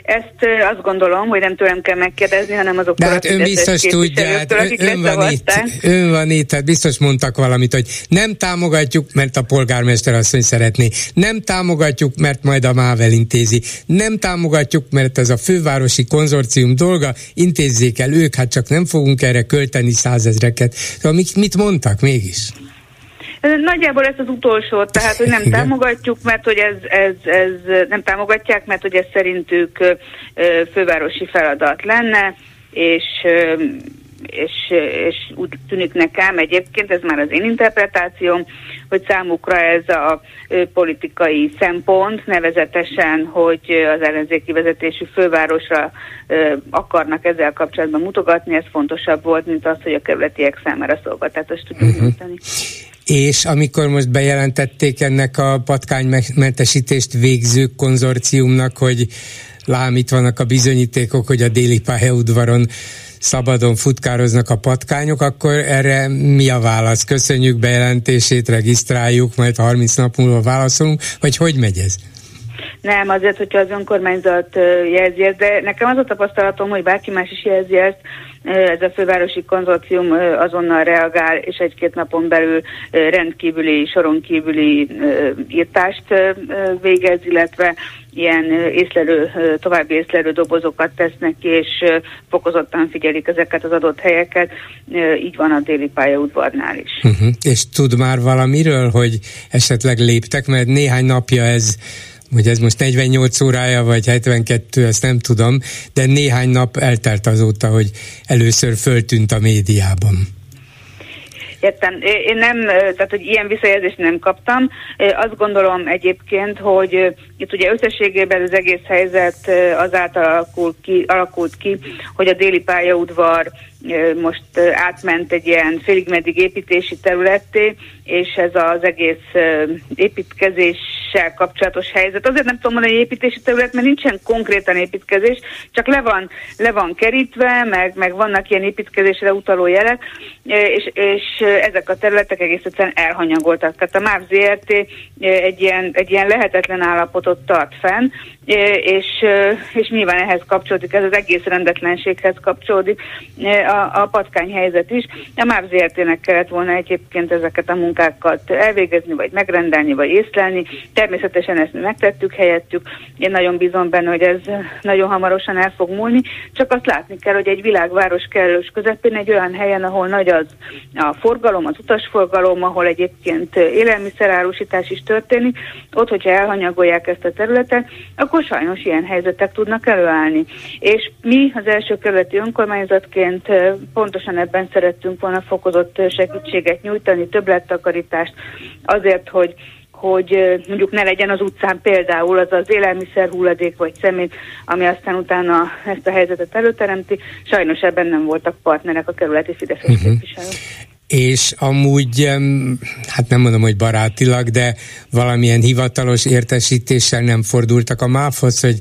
Ezt azt gondolom, hogy nem tőlem kell megkérdezni, hanem azok De hát ön biztos tudja, hát ön, ön, van itt, ön van itt, hát biztos mondtak valamit, hogy nem támogatjuk, mert a polgármester asszony szeretné, nem támogatjuk, mert majd a Mável intézi, nem támogatjuk, mert ez a fővárosi konzorcium dolga, intézzék el ők, hát csak nem fogunk erre költeni százezreket. Szóval mit, mit mondtak mégis? Nagyjából ez az utolsó, tehát hogy nem Igen. támogatjuk, mert hogy ez, ez, ez nem támogatják, mert hogy ez szerintük fővárosi feladat lenne, és és, és úgy tűnik nekem egyébként, ez már az én interpretációm, hogy számukra ez a politikai szempont, nevezetesen, hogy az ellenzéki vezetésű fővárosra akarnak ezzel kapcsolatban mutogatni, ez fontosabb volt, mint az, hogy a kerületiek számára szolgáltatást tudjuk uh-huh. nyújtani és amikor most bejelentették ennek a patkánymentesítést végző konzorciumnak, hogy lám itt vannak a bizonyítékok, hogy a déli pályaudvaron szabadon futkároznak a patkányok, akkor erre mi a válasz? Köszönjük bejelentését, regisztráljuk, majd 30 nap múlva válaszolunk, vagy hogy megy ez? Nem, azért, hogyha az önkormányzat jelzi ezt, de nekem az a tapasztalatom, hogy bárki más is jelzi ezt, ez a fővárosi konzorcium azonnal reagál, és egy-két napon belül rendkívüli, soron kívüli írtást végez, illetve ilyen észlelő, további észlelő dobozokat tesznek és fokozottan figyelik ezeket az adott helyeket. Így van a déli pályaudvarnál is. Uh-huh. És tud már valamiről, hogy esetleg léptek, mert néhány napja ez hogy ez most 48 órája, vagy 72, ezt nem tudom, de néhány nap eltelt azóta, hogy először föltűnt a médiában. Értem. Én nem, tehát hogy ilyen visszajelzést nem kaptam. Azt gondolom egyébként, hogy itt ugye összességében az egész helyzet azáltal alakult ki, alakult ki hogy a déli pályaudvar most átment egy ilyen félig meddig építési területté, és ez az egész építkezéssel kapcsolatos helyzet. Azért nem tudom mondani, hogy építési terület, mert nincsen konkrétan építkezés, csak le van, le van kerítve, meg, meg vannak ilyen építkezésre utaló jelek, és, és ezek a területek egész egyszerűen elhanyagoltak. Tehát a MÁV ZRT egy ilyen, egy ilyen lehetetlen állapotot tart fenn, és, és nyilván ehhez kapcsolódik, ez az egész rendetlenséghez kapcsolódik a, a patkány helyzet is. A MÁV ZRT-nek kellett volna egyébként ezeket a munkákat elvégezni, vagy megrendelni, vagy észlelni. Természetesen ezt mi megtettük helyettük. Én nagyon bízom benne, hogy ez nagyon hamarosan el fog múlni. Csak azt látni kell, hogy egy világváros kellős közepén, egy olyan helyen, ahol nagy az a forgalom, az utasforgalom, ahol egyébként élelmiszerárusítás is történik, ott, hogyha elhanyagolják ezt a területet, akkor sajnos ilyen helyzetek tudnak előállni. És mi az első kerületi önkormányzatként pontosan ebben szerettünk volna fokozott segítséget nyújtani, többlettakarítást azért, hogy hogy mondjuk ne legyen az utcán például az az élelmiszer hulladék vagy szemét, ami aztán utána ezt a helyzetet előteremti. Sajnos ebben nem voltak partnerek a kerületi Fideszes uh-huh. képviselők és amúgy, hát nem mondom, hogy barátilag, de valamilyen hivatalos értesítéssel nem fordultak a MÁF-hoz, hogy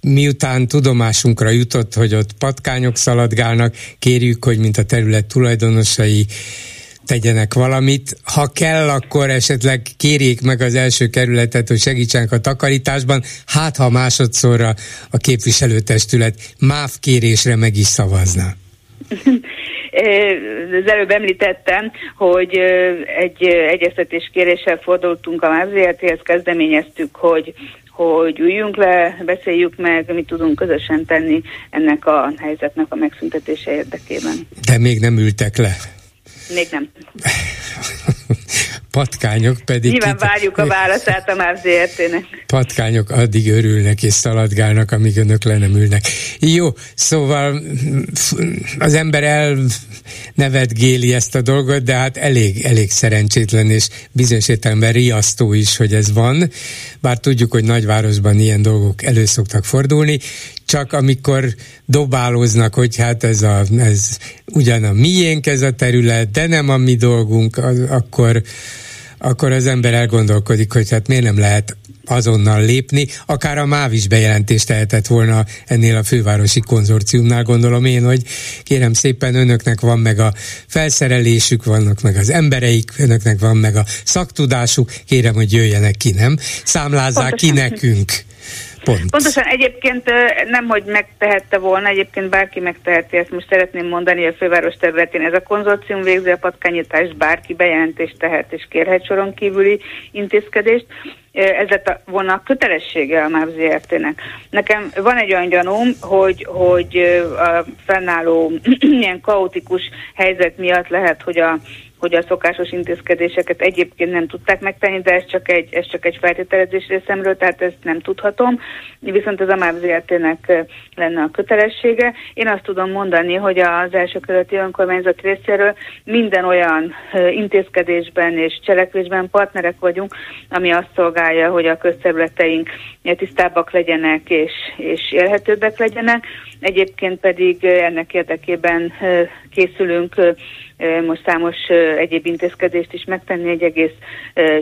miután tudomásunkra jutott, hogy ott patkányok szaladgálnak, kérjük, hogy mint a terület tulajdonosai tegyenek valamit. Ha kell, akkor esetleg kérjék meg az első kerületet, hogy segítsenek a takarításban, hát ha másodszorra a képviselőtestület MÁV kérésre meg is szavazna. az előbb említettem, hogy egy egyeztetés kéréssel fordultunk a MÁZRT-hez, kezdeményeztük, hogy hogy üljünk le, beszéljük meg, mit tudunk közösen tenni ennek a helyzetnek a megszüntetése érdekében. De még nem ültek le. Még nem. Patkányok pedig... Nyilván kit... várjuk a válaszát a MÁV. Patkányok addig örülnek és szaladgálnak, amíg önök le nem ülnek. Jó, szóval az ember elnevetgéli ezt a dolgot, de hát elég, elég szerencsétlen és bizonyos értelemben riasztó is, hogy ez van. Bár tudjuk, hogy nagyvárosban ilyen dolgok elő szoktak fordulni, csak amikor dobálóznak, hogy hát ez, a, ez ugyan a miénk ez a terület, de nem a mi dolgunk, akkor, akkor az ember elgondolkodik, hogy hát miért nem lehet azonnal lépni. Akár a MÁV is bejelentést tehetett volna ennél a fővárosi konzorciumnál, gondolom én, hogy kérem szépen önöknek van meg a felszerelésük, vannak meg az embereik, önöknek van meg a szaktudásuk, kérem, hogy jöjjenek ki, nem? Számlázzák Pontosan. ki nekünk. Pont. Pontosan egyébként nem, hogy megtehette volna, egyébként bárki megteheti, ezt most szeretném mondani, a főváros területén ez a konzorcium végzi a patkányítást, bárki bejelentést tehet és kérhet soron kívüli intézkedést. Ez lett volna a kötelessége a MÁV ZRT-nek. Nekem van egy olyan gyanúm, hogy, hogy a fennálló ilyen kaotikus helyzet miatt lehet, hogy a hogy a szokásos intézkedéseket egyébként nem tudták megtenni, de ez csak egy, ez csak egy feltételezés részemről, tehát ezt nem tudhatom. Viszont ez a MÁV ZRT-nek lenne a kötelessége. Én azt tudom mondani, hogy az első közötti önkormányzat részéről minden olyan intézkedésben és cselekvésben partnerek vagyunk, ami azt szolgálja, hogy a közterületeink tisztábbak legyenek és, és élhetőbbek legyenek. Egyébként pedig ennek érdekében készülünk most számos egyéb intézkedést is megtenni, egy egész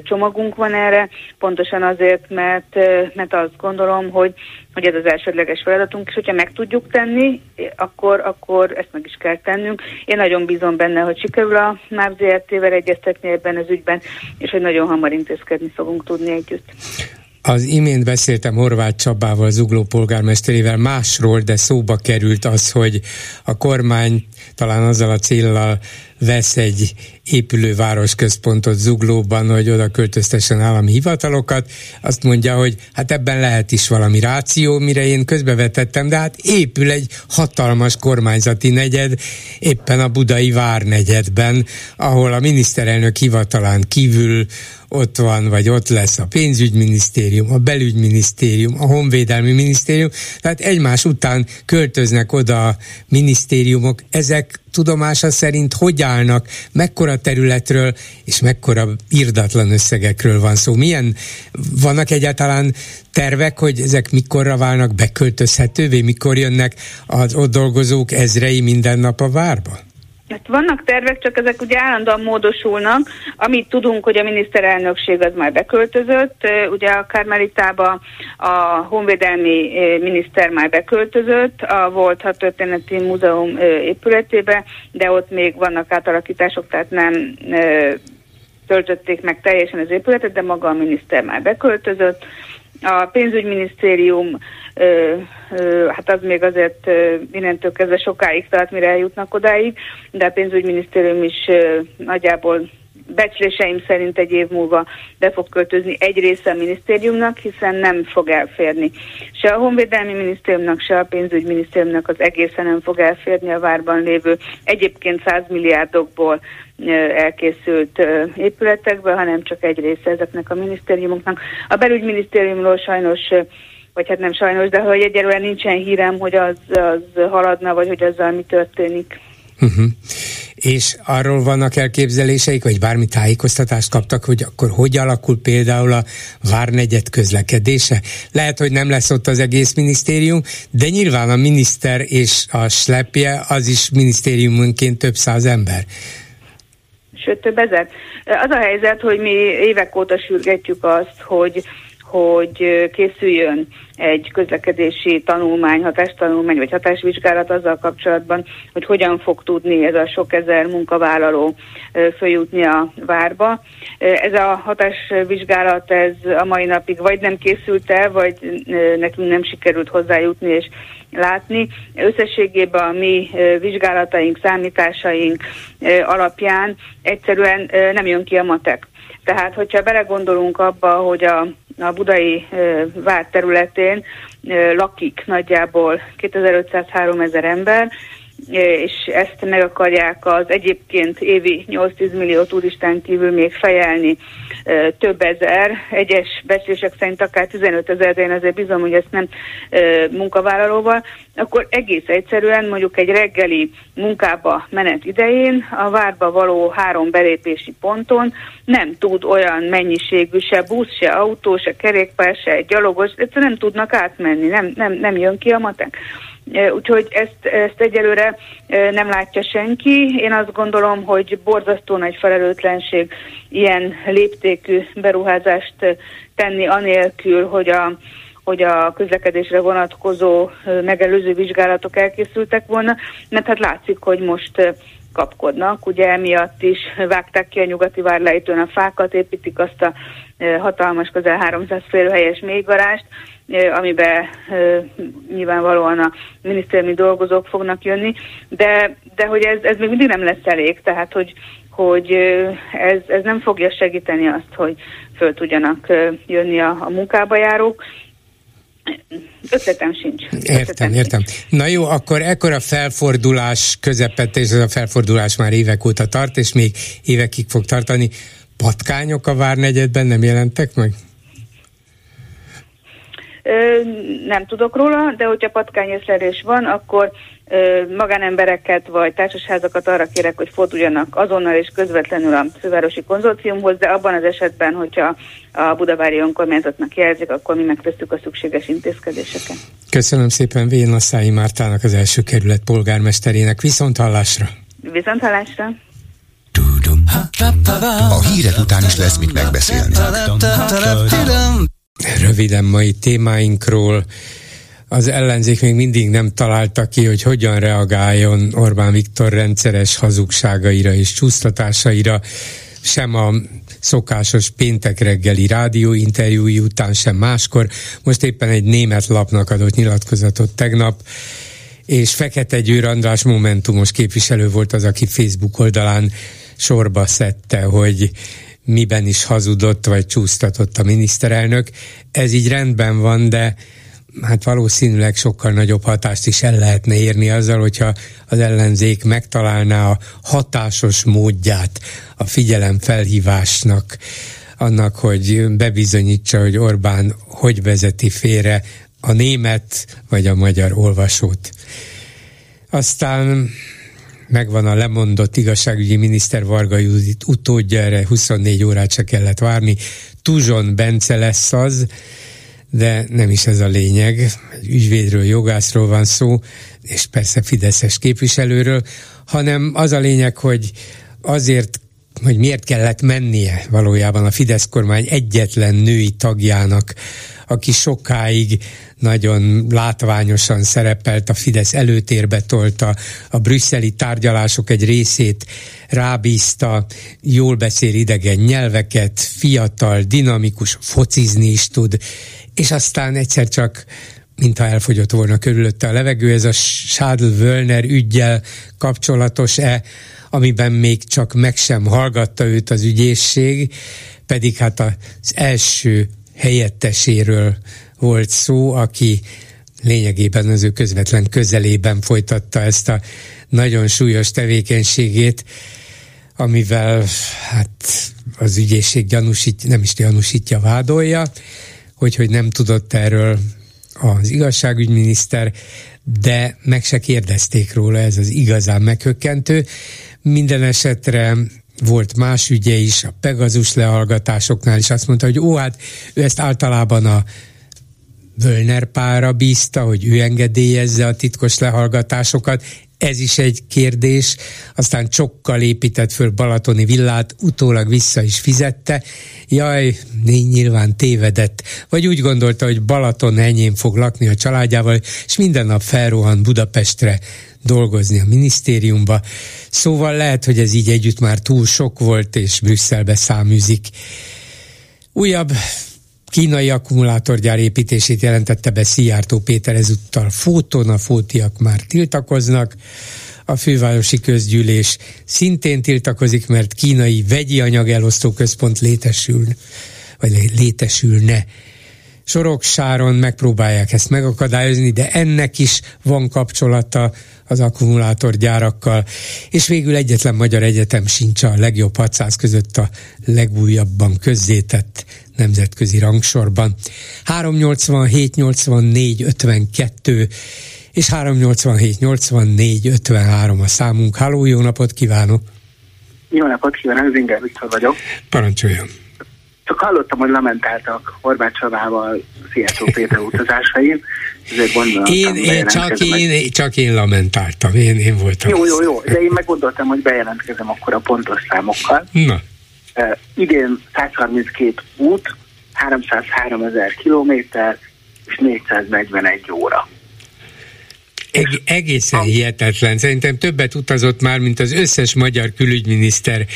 csomagunk van erre, pontosan azért, mert, mert azt gondolom, hogy, hogy ez az elsődleges feladatunk, és hogyha meg tudjuk tenni, akkor, akkor ezt meg is kell tennünk. Én nagyon bízom benne, hogy sikerül a MÁV ZRT-vel egyeztetni ebben az ügyben, és hogy nagyon hamar intézkedni fogunk tudni együtt. Az imént beszéltem Horváth Csabával, Zugló polgármesterével másról, de szóba került az, hogy a kormány talán azzal a céllal vesz egy épülő városközpontot Zuglóban, hogy oda költöztessen állami hivatalokat, azt mondja, hogy hát ebben lehet is valami ráció, mire én közbevetettem, de hát épül egy hatalmas kormányzati negyed, éppen a budai várnegyedben, ahol a miniszterelnök hivatalán kívül ott van, vagy ott lesz a pénzügyminisztérium, a belügyminisztérium, a honvédelmi minisztérium, tehát egymás után költöznek oda a minisztériumok. Ezek tudomása szerint hogy állnak, mekkora területről és mekkora irdatlan összegekről van szó. Milyen, vannak egyáltalán tervek, hogy ezek mikorra válnak beköltözhetővé, mikor jönnek az ott dolgozók ezrei minden nap a várba? Hát vannak tervek, csak ezek ugye állandóan módosulnak. Amit tudunk, hogy a miniszterelnökség az már beköltözött, ugye a Kármelitába a honvédelmi miniszter már beköltözött, a volt a történeti múzeum épületébe, de ott még vannak átalakítások, tehát nem töltötték meg teljesen az épületet, de maga a miniszter már beköltözött. A pénzügyminisztérium ö, ö, hát az még azért ö, innentől kezdve sokáig tart, mire eljutnak odáig, de a pénzügyminisztérium is ö, nagyjából becsléseim szerint egy év múlva be fog költözni egy része a minisztériumnak, hiszen nem fog elférni. Se a Honvédelmi Minisztériumnak, se a Pénzügyminisztériumnak az egészen nem fog elférni a várban lévő egyébként 100 milliárdokból elkészült épületekbe, hanem csak egy része ezeknek a minisztériumoknak. A belügyminisztériumról sajnos vagy hát nem sajnos, de hogy egyelőre nincsen hírem, hogy az, az haladna, vagy hogy azzal mi történik. Uh-huh. És arról vannak elképzeléseik, vagy bármi tájékoztatást kaptak, hogy akkor hogy alakul például a Várnegyed közlekedése? Lehet, hogy nem lesz ott az egész minisztérium, de nyilván a miniszter és a slepje az is minisztériumunként több száz ember sőt több ezer. Az a helyzet, hogy mi évek óta sürgetjük azt, hogy hogy készüljön egy közlekedési tanulmány, hatástanulmány vagy hatásvizsgálat azzal kapcsolatban, hogy hogyan fog tudni ez a sok ezer munkavállaló följutni a várba. Ez a hatásvizsgálat ez a mai napig vagy nem készült el, vagy nekünk nem sikerült hozzájutni és látni. Összességében a mi vizsgálataink, számításaink alapján egyszerűen nem jön ki a matek. Tehát, hogyha belegondolunk abba, hogy a a budai vár területén lakik nagyjából 2500-3000 ember, és ezt meg akarják az egyébként évi 8-10 millió turistán kívül még fejelni több ezer, egyes becslések szerint akár 15 ezer, de én azért bizony, hogy ezt nem munkavállalóval, akkor egész egyszerűen mondjuk egy reggeli munkába menet idején a várba való három belépési ponton nem tud olyan mennyiségű se busz, se autó, se kerékpár, se gyalogos, egyszerűen nem tudnak átmenni, nem, nem, nem jön ki a matek. Úgyhogy ezt, ezt egyelőre nem látja senki. Én azt gondolom, hogy borzasztó nagy felelőtlenség ilyen léptékű beruházást tenni anélkül, hogy a hogy a közlekedésre vonatkozó megelőző vizsgálatok elkészültek volna, mert hát látszik, hogy most kapkodnak. Ugye emiatt is vágták ki a nyugati várlejtőn a fákat, építik azt a hatalmas, közel 300 félhelyes mélygarást, amiben nyilvánvalóan a minisztériumi dolgozók fognak jönni, de, de hogy ez, ez még mindig nem lesz elég, tehát hogy, hogy ez, ez nem fogja segíteni azt, hogy föl tudjanak jönni a, a munkába járók, Ötletem sincs. Ötletem értem, sincs. értem. Na jó, akkor ekkor a felfordulás közepette, és ez a felfordulás már évek óta tart, és még évekig fog tartani. Patkányok a Várnegyedben nem jelentek meg? Nem tudok róla, de hogyha patkányészlelés van, akkor magánembereket vagy társasházakat arra kérek, hogy forduljanak azonnal és közvetlenül a fővárosi konzorciumhoz, de abban az esetben, hogyha a budavári önkormányzatnak jelzik, akkor mi megtesszük a szükséges intézkedéseket. Köszönöm szépen Vén Asszályi Mártának, az első kerület polgármesterének. Viszont hallásra! Viszont hallásra! A hírek után is lesz mit megbeszélni. Röviden mai témáinkról az ellenzék még mindig nem találta ki, hogy hogyan reagáljon Orbán Viktor rendszeres hazugságaira és csúsztatásaira, sem a szokásos péntek reggeli rádióinterjúi után, sem máskor. Most éppen egy német lapnak adott nyilatkozatot tegnap, és Fekete Győr András Momentumos képviselő volt az, aki Facebook oldalán sorba szedte, hogy miben is hazudott vagy csúsztatott a miniszterelnök. Ez így rendben van, de hát valószínűleg sokkal nagyobb hatást is el lehetne érni azzal, hogyha az ellenzék megtalálná a hatásos módját a figyelem felhívásnak, annak, hogy bebizonyítsa, hogy Orbán hogy vezeti félre a német vagy a magyar olvasót. Aztán megvan a lemondott igazságügyi miniszter Varga Judit utódja, erre 24 órát se kellett várni. Tuzson Bence lesz az, de nem is ez a lényeg. Ügyvédről, jogászról van szó, és persze Fideszes képviselőről, hanem az a lényeg, hogy azért hogy miért kellett mennie valójában a Fidesz kormány egyetlen női tagjának, aki sokáig nagyon látványosan szerepelt, a Fidesz előtérbe tolta, a brüsszeli tárgyalások egy részét rábízta, jól beszél idegen nyelveket, fiatal, dinamikus, focizni is tud, és aztán egyszer csak mintha elfogyott volna körülötte a levegő, ez a Schadl-Wölner ügyjel kapcsolatos-e, amiben még csak meg sem hallgatta őt az ügyészség, pedig hát az első helyetteséről volt szó, aki lényegében az ő közvetlen közelében folytatta ezt a nagyon súlyos tevékenységét, amivel hát az ügyészség gyanúsít, nem is gyanúsítja, vádolja, hogy, hogy nem tudott erről az igazságügyminiszter, de meg se kérdezték róla, ez az igazán meghökkentő. Minden esetre volt más ügye is, a Pegazus lehallgatásoknál is azt mondta, hogy ó, hát ő ezt általában a Völner pára bízta, hogy ő engedélyezze a titkos lehallgatásokat, ez is egy kérdés, aztán csokkal épített föl Balatoni villát, utólag vissza is fizette, jaj, nyilván tévedett, vagy úgy gondolta, hogy Balaton enyém fog lakni a családjával, és minden nap felrohan Budapestre dolgozni a minisztériumba. Szóval lehet, hogy ez így együtt már túl sok volt, és Brüsszelbe száműzik. Újabb kínai akkumulátorgyár építését jelentette be Szijjártó Péter ezúttal Fóton, a fótiak már tiltakoznak. A fővárosi közgyűlés szintén tiltakozik, mert kínai vegyi anyag elosztó központ létesül, vagy létesülne. Soroksáron megpróbálják ezt megakadályozni, de ennek is van kapcsolata az akkumulátorgyárakkal, és végül egyetlen magyar egyetem sincs a legjobb 600 között a legújabban közzétett nemzetközi rangsorban. 387 84 52 és 387 84 53 a számunk. Háló, jó napot kívánok! Jó napot kívánok, Zinger Viktor vagyok. Parancsoljon! Csak hallottam, hogy lamentáltak Horváth Csavával Szijjártó Péter utazásain, ezért gondoltam, én, én, csak, én, csak én lamentáltam, én, én voltam. Jó, jó, jó, de én meg gondoltam, hogy bejelentkezem akkor a pontos számokkal. Na. Uh, idén 132 út, 303 ezer kilométer és 441 óra. Eg- egészen a... hihetetlen. Szerintem többet utazott már, mint az összes magyar külügyminiszter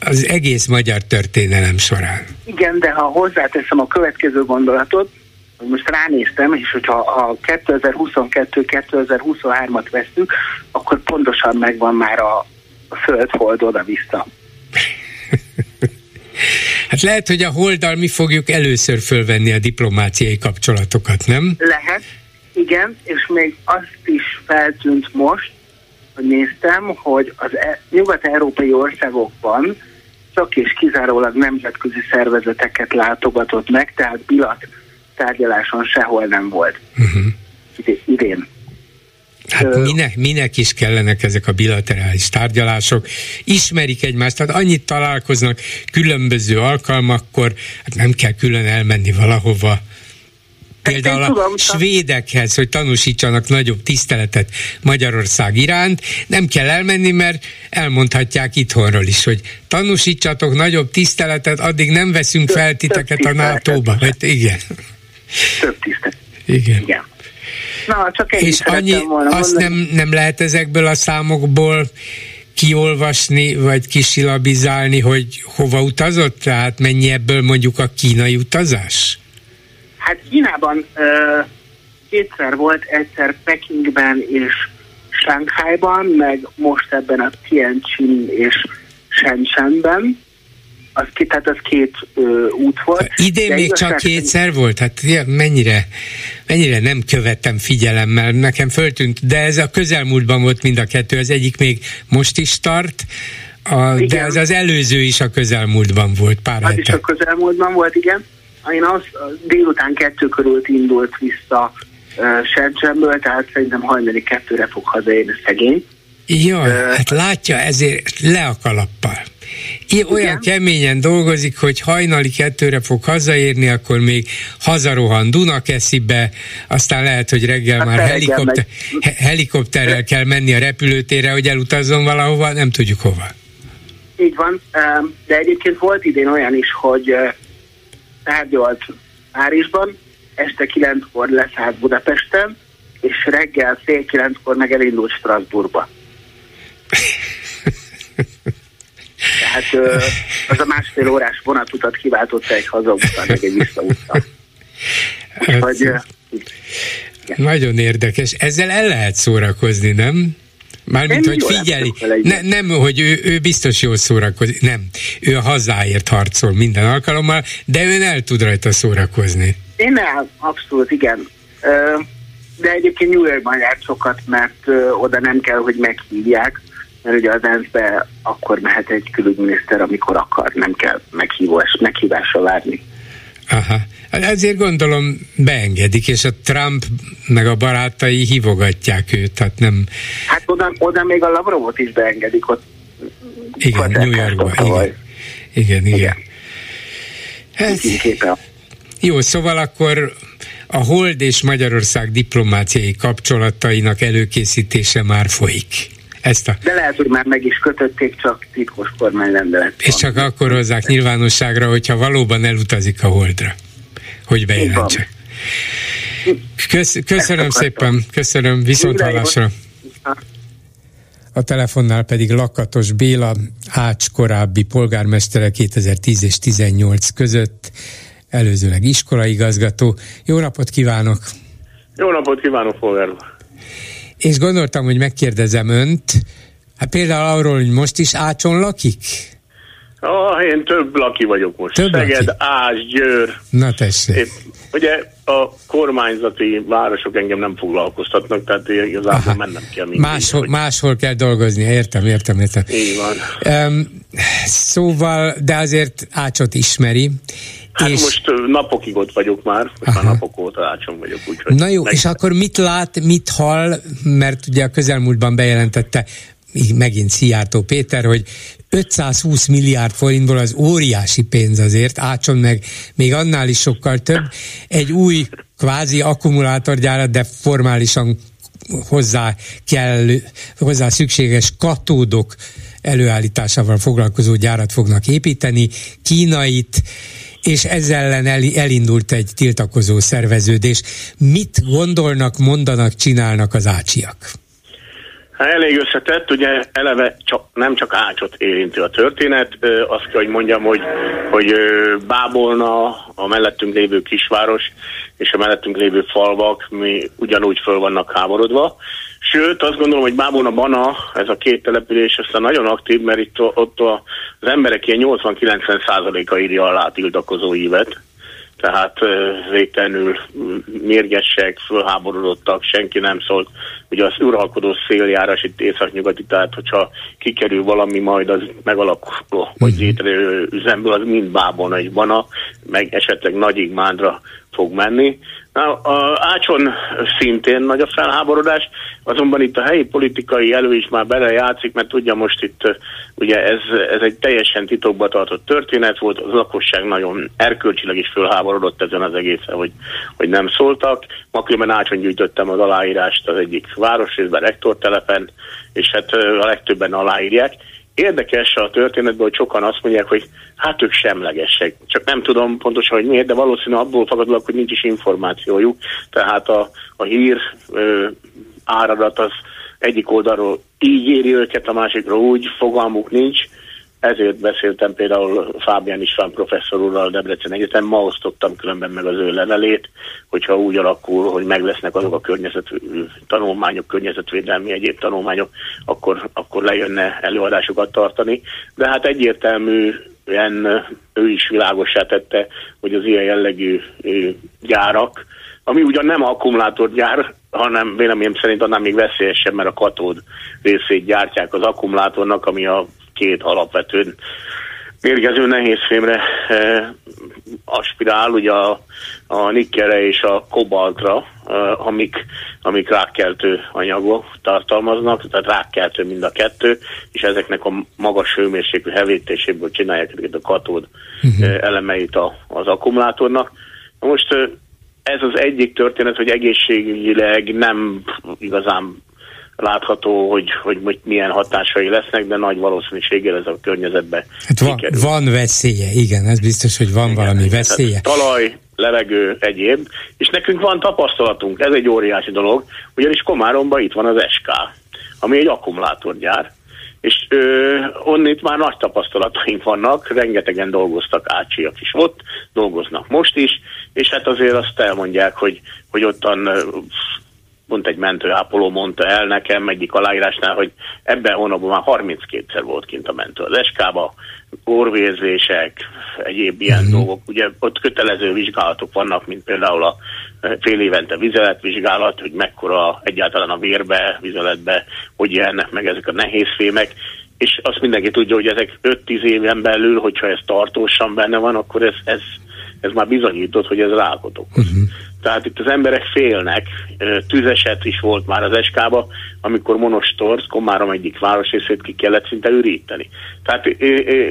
az egész magyar történelem során. Igen, de ha hozzáteszem a következő gondolatot, hogy most ránéztem, és hogyha a 2022-2023-at vesztük, akkor pontosan megvan már a, a földhold oda-vissza. Hát lehet, hogy a holdal mi fogjuk először fölvenni a diplomáciai kapcsolatokat, nem? Lehet, igen, és még azt is feltűnt most, hogy néztem, hogy az e- nyugat-európai országokban csak és kizárólag nemzetközi szervezeteket látogatott meg, tehát bilat tárgyaláson sehol nem volt uh-huh. idén. Hát minek, minek is kellenek ezek a bilaterális tárgyalások? Ismerik egymást, tehát annyit találkoznak különböző alkalmakkor, hát nem kell külön elmenni valahova. például a svédekhez, hogy tanúsítsanak nagyobb tiszteletet Magyarország iránt, nem kell elmenni, mert elmondhatják itthonról is, hogy tanúsítsatok nagyobb tiszteletet, addig nem veszünk fel titeket a NATO-ba. Hát igen. Több tisztelet. Igen. Igen. Na, csak És annyi, azt nem, nem lehet ezekből a számokból kiolvasni, vagy kisilabizálni, hogy hova utazott? Tehát mennyi ebből mondjuk a kínai utazás? Hát Kínában ö, kétszer volt, egyszer Pekingben és Shanghaiban, meg most ebben a Tianjin és Shenzhenben az, tehát az két ö, út volt. Idén még csak kétszer volt? Hát mennyire, mennyire nem követtem figyelemmel, nekem föltűnt, de ez a közelmúltban volt mind a kettő, az egyik még most is tart, a, de az az előző is a közelmúltban volt, pár Az hete. is a közelmúltban volt, igen. Én az délután kettő körül indult vissza uh, Shenzhenből, tehát szerintem hajnali kettőre fog hazaérni szegény. Jaj, hát látja, ezért le a kalappal. Olyan Igen. keményen dolgozik, hogy hajnali kettőre fog hazaérni, akkor még hazarohan Dunakeszibe, aztán lehet, hogy reggel Hát már helikopter, megy. he- helikopterrel kell menni a repülőtérre, hogy elutazzon valahova, nem tudjuk hova. Így van, de egyébként volt idén olyan is, hogy tárgyalt Párizsban, este kilenckor leszállt Budapesten, és reggel fél kilenckor meg elindult Strasbourgba. Tehát az a másfél órás vonatutat kiváltotta egy hazauttal, meg egy visszauttal. Úgyhogy uh, Nagyon érdekes. Ezzel el lehet szórakozni, nem? Mármint, hogy figyeli. Ne, nem, hogy ő, ő biztos jól szórakozik. Nem. Ő a hazáért harcol minden alkalommal, de ön el tud rajta szórakozni. Én el, abszolút, igen. De egyébként New Yorkban járt sokat, mert oda nem kell, hogy meghívják, mert ugye az ENSZ-be akkor mehet egy külügyminiszter, amikor akar, nem kell meghívás, meghívásra várni. Aha. Ezért gondolom beengedik, és a Trump meg a barátai hívogatják őt, tehát nem, Hát oda, oda még a Lavrovot is beengedik, ott igen, New Yorkban, igen. Igen, igen. Igen. Képen. jó, szóval akkor a Hold és Magyarország diplomáciai kapcsolatainak előkészítése már folyik. Ezt a, De lehet, hogy már meg is kötötték, csak titkos kormányrendelet. és csak akkor hozzák nyilvánosságra, hogyha valóban elutazik a Holdra, hogy bejelentse. Kösz, köszönöm szépen, köszönöm, viszont hallásra. A telefonnál pedig Lakatos Béla, Ács korábbi polgármestere 2010 és 18 között, előzőleg iskolaigazgató. Jó napot kívánok! Jó napot kívánok, polgár! És gondoltam, hogy megkérdezem önt, hát például arról, hogy most is Ácson lakik? Ah, én több laki vagyok most. Több Szeged, laki? Ás, Győr. Na tessék. Épp, ugye a kormányzati városok engem nem foglalkoztatnak, tehát igazából Aha. mennem kell mindig. Máshol, hogy- máshol kell dolgozni, értem, értem, értem. Így van. Um, szóval, de azért Ácsot ismeri. Hát és, most napokig ott vagyok már, most már Aha. napok óta ácsom vagyok, úgyhogy... Na jó, meg- és akkor mit lát, mit hall, mert ugye a közelmúltban bejelentette megint Szijjártó Péter, hogy 520 milliárd forintból az óriási pénz azért, Ácson meg még annál is sokkal több, egy új kvázi akkumulátorgyárat, de formálisan hozzá kell, hozzá szükséges katódok előállításával foglalkozó gyárat fognak építeni, kínait, és ezzel ellen el, elindult egy tiltakozó szerveződés. Mit gondolnak, mondanak, csinálnak az ácsiak? Hát elég összetett, ugye eleve csak, nem csak Ácsot érinti a történet, ö, azt kell, hogy mondjam, hogy, hogy Bábolna, a mellettünk lévő kisváros és a mellettünk lévő falvak mi ugyanúgy föl vannak háborodva. Sőt, azt gondolom, hogy Bábolna Bana, ez a két település, aztán nagyon aktív, mert itt ott a, az emberek ilyen 80-90 százaléka írja alá a tiltakozó ívet tehát végtelenül mérgesek, fölháborodottak, senki nem szólt ugye az uralkodó széljárás itt északnyugati, tehát hogyha kikerül valami, majd az megalakul, vagy mhm. létrejövő üzemből, az mind bábon egy bana, meg esetleg Nagyigmádra fog menni. Na, a Ácson szintén nagy a felháborodás, azonban itt a helyi politikai elő is már belejátszik, mert tudja most itt ugye ez, ez egy teljesen titokba tartott történet volt, az lakosság nagyon erkölcsileg is fölháborodott ezen az egészen, hogy, hogy nem szóltak. Ma különben Ácson gyűjtöttem az aláírást az egyik városrészben, rektortelepen, és hát a legtöbben aláírják. Érdekes a történetben, hogy sokan azt mondják, hogy hát ők semlegesek. Csak nem tudom pontosan, hogy miért, de valószínű abból fakadólag, hogy nincs is információjuk. Tehát a, a hír ö, áradat az egyik oldalról így éri őket, a másikról úgy, fogalmuk nincs. Ezért beszéltem például Fábián István professzor úrral Debrecen Egyetem, ma osztottam különben meg az ő levelét, hogyha úgy alakul, hogy meg lesznek azok a környezet, tanulmányok, környezetvédelmi egyéb tanulmányok, akkor, akkor lejönne előadásokat tartani. De hát egyértelműen ő is világosá tette, hogy az ilyen jellegű gyárak, ami ugyan nem akkumulátorgyár, hanem véleményem szerint annál még veszélyesebb, mert a katód részét gyártják az akkumulátornak, ami a két alapvetően mérgező nehézfémre e, aspirál, ugye a, a nikkelre és a kobaltra, e, amik, amik rákkeltő anyagok tartalmaznak, tehát rákkeltő mind a kettő, és ezeknek a magas hőmérséklő hevítéséből csinálják a katód uh-huh. elemeit a, az akkumulátornak. Most ez az egyik történet, hogy egészségileg nem igazán látható, hogy, hogy, hogy milyen hatásai lesznek, de nagy valószínűséggel ez a környezetbe hát van, van veszélye, igen, ez biztos, hogy van igen, valami igen, veszélye. Talaj, levegő, egyéb, és nekünk van tapasztalatunk, ez egy óriási dolog, ugyanis Komáromban itt van az SK, ami egy akkumulátorgyár, és ö, onnit már nagy tapasztalataink vannak, rengetegen dolgoztak ácsiak is ott, dolgoznak most is, és hát azért azt elmondják, hogy, hogy ottan pont egy mentőápoló mondta el nekem egyik aláírásnál, hogy ebben hónapban már 32-szer volt kint a mentő az eskába, orvérzések, egyéb ilyen mm-hmm. dolgok. Ugye ott kötelező vizsgálatok vannak, mint például a fél évente vizeletvizsgálat, hogy mekkora egyáltalán a vérbe, vizeletbe, hogy jelennek meg ezek a nehéz fémek, és azt mindenki tudja, hogy ezek 5-10 éven belül, hogyha ez tartósan benne van, akkor ez, ez, ez már bizonyított, hogy ez rákot okoz. Uh-huh. Tehát itt az emberek félnek, tüzeset is volt már az eskába, amikor Monostorz, Komárom egyik városrészét ki kellett szinte üríteni. Tehát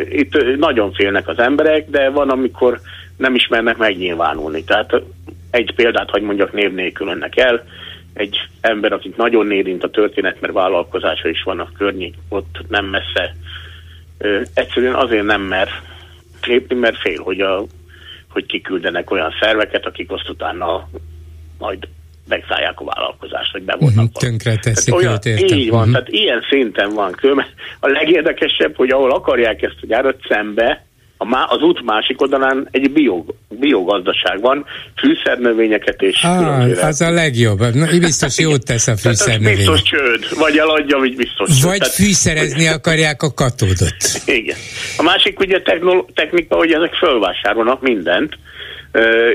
itt nagyon félnek az emberek, de van, amikor nem ismernek megnyilvánulni. Tehát egy példát hagy mondjak név nélkül önnek el, egy ember, akit nagyon érint a történet, mert vállalkozása is van a környék, ott nem messze. egyszerűen azért nem mer lépni, mert fél, hogy a hogy kiküldenek olyan szerveket, akik azt utána majd megszállják a vállalkozást, vagy bevonnak. Uh-huh, tönkre teszik olyan, értem. Így van, uh-huh. tehát ilyen szinten van. Különben a legérdekesebb, hogy ahol akarják ezt a gyárat szembe, a má, az út másik oldalán egy bio, biogazdaság van, fűszernövényeket és... Ah, az a legjobb. Na, biztos jót tesz a fűszernövény. biztos csőd, vagy eladja, vagy biztos Vagy Tehát... fűszerezni akarják a katódot. Igen. A másik ugye technika, hogy ezek fölvásárolnak mindent,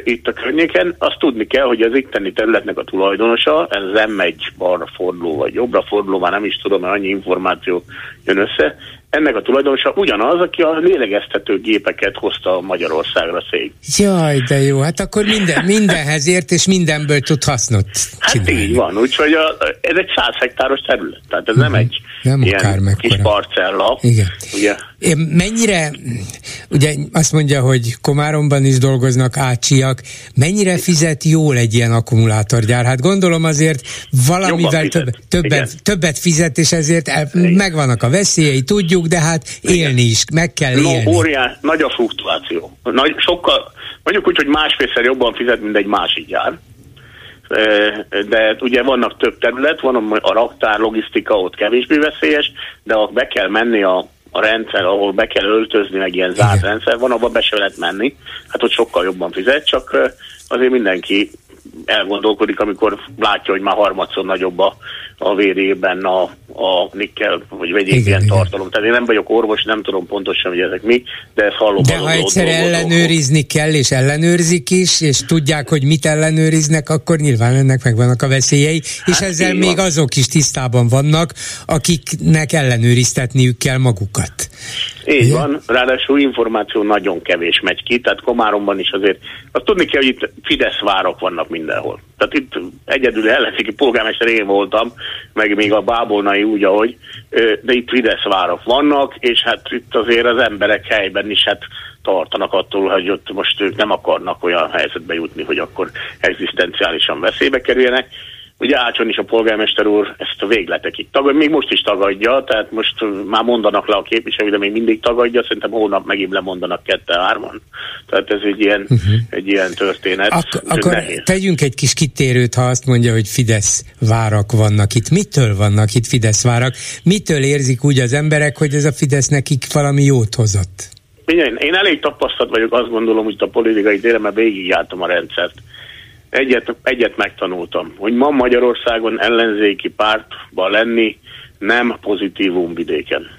itt a környéken, azt tudni kell, hogy az itteni területnek a tulajdonosa, ez az M1 balra forduló, vagy jobbra forduló, már nem is tudom, mert annyi információ jön össze, ennek a tulajdonosa ugyanaz, aki a lélegeztető gépeket hozta Magyarországra szég. Jaj, de jó, hát akkor minden, mindenhez ért, és mindenből tud hasznot csinálni. Hát így van, úgyhogy a, ez egy száz hektáros terület, tehát ez uh-huh. nem mhm. egy nem ilyen kis parcella. Igen. Ugye? Mennyire, ugye azt mondja, hogy Komáromban is dolgoznak ácsiak, mennyire fizet jól egy ilyen akkumulátorgyár? Hát gondolom azért valamivel több, többet, többet fizet, és ezért megvannak a veszélyei, tudjuk, de hát élni Igen. is, meg kell no, élni. Óriás, nagy a fluktuáció. Nagy, sokkal, mondjuk úgy, hogy másfélszer jobban fizet, mint egy másik gyár de ugye vannak több terület, van a raktár, logisztika, ott kevésbé veszélyes, de ha be kell menni a, a rendszer, ahol be kell öltözni, meg ilyen zárt Igen. rendszer van, abban be se lehet menni, hát ott sokkal jobban fizet, csak azért mindenki elgondolkodik, amikor látja, hogy már harmadszor nagyobb a, a vérében a, a nikkel, vagy vegyék ilyen tartalom. Tehát én nem vagyok orvos, nem tudom pontosan, hogy ezek mi, de ezt hallom. De ha egyszer ellenőrizni kell, és ellenőrzik is, és tudják, hogy mit ellenőriznek, akkor nyilván ennek megvannak a veszélyei, hát és ezzel még van. azok is tisztában vannak, akiknek ellenőriztetniük kell magukat. Így van, ráadásul információ nagyon kevés megy ki, tehát Komáromban is azért, azt tudni kell, hogy itt Fidesz várok vannak mindenhol. Tehát itt egyedül ellenzéki polgármester én voltam, meg még a bábolnai úgy, ahogy, de itt Fidesz várok vannak, és hát itt azért az emberek helyben is hát tartanak attól, hogy ott most ők nem akarnak olyan helyzetbe jutni, hogy akkor egzisztenciálisan veszélybe kerüljenek. Ugye Ácson is a polgármester úr ezt a végletekig tagad, még most is tagadja, tehát most már mondanak le a képviselő, de még mindig tagadja, szerintem hónap megint lemondanak kette-hárman. Tehát ez egy ilyen, uh-huh. egy ilyen történet. Ak- akkor nehéz. tegyünk egy kis kitérőt, ha azt mondja, hogy Fidesz várak vannak itt. Mitől vannak itt Fidesz várak? Mitől érzik úgy az emberek, hogy ez a Fidesz nekik valami jót hozott? Én, én elég tapasztalt vagyok, azt gondolom, hogy a politikai téren, mert végigjártam a rendszert egyet, egyet megtanultam, hogy ma Magyarországon ellenzéki pártban lenni nem pozitívum vidéken.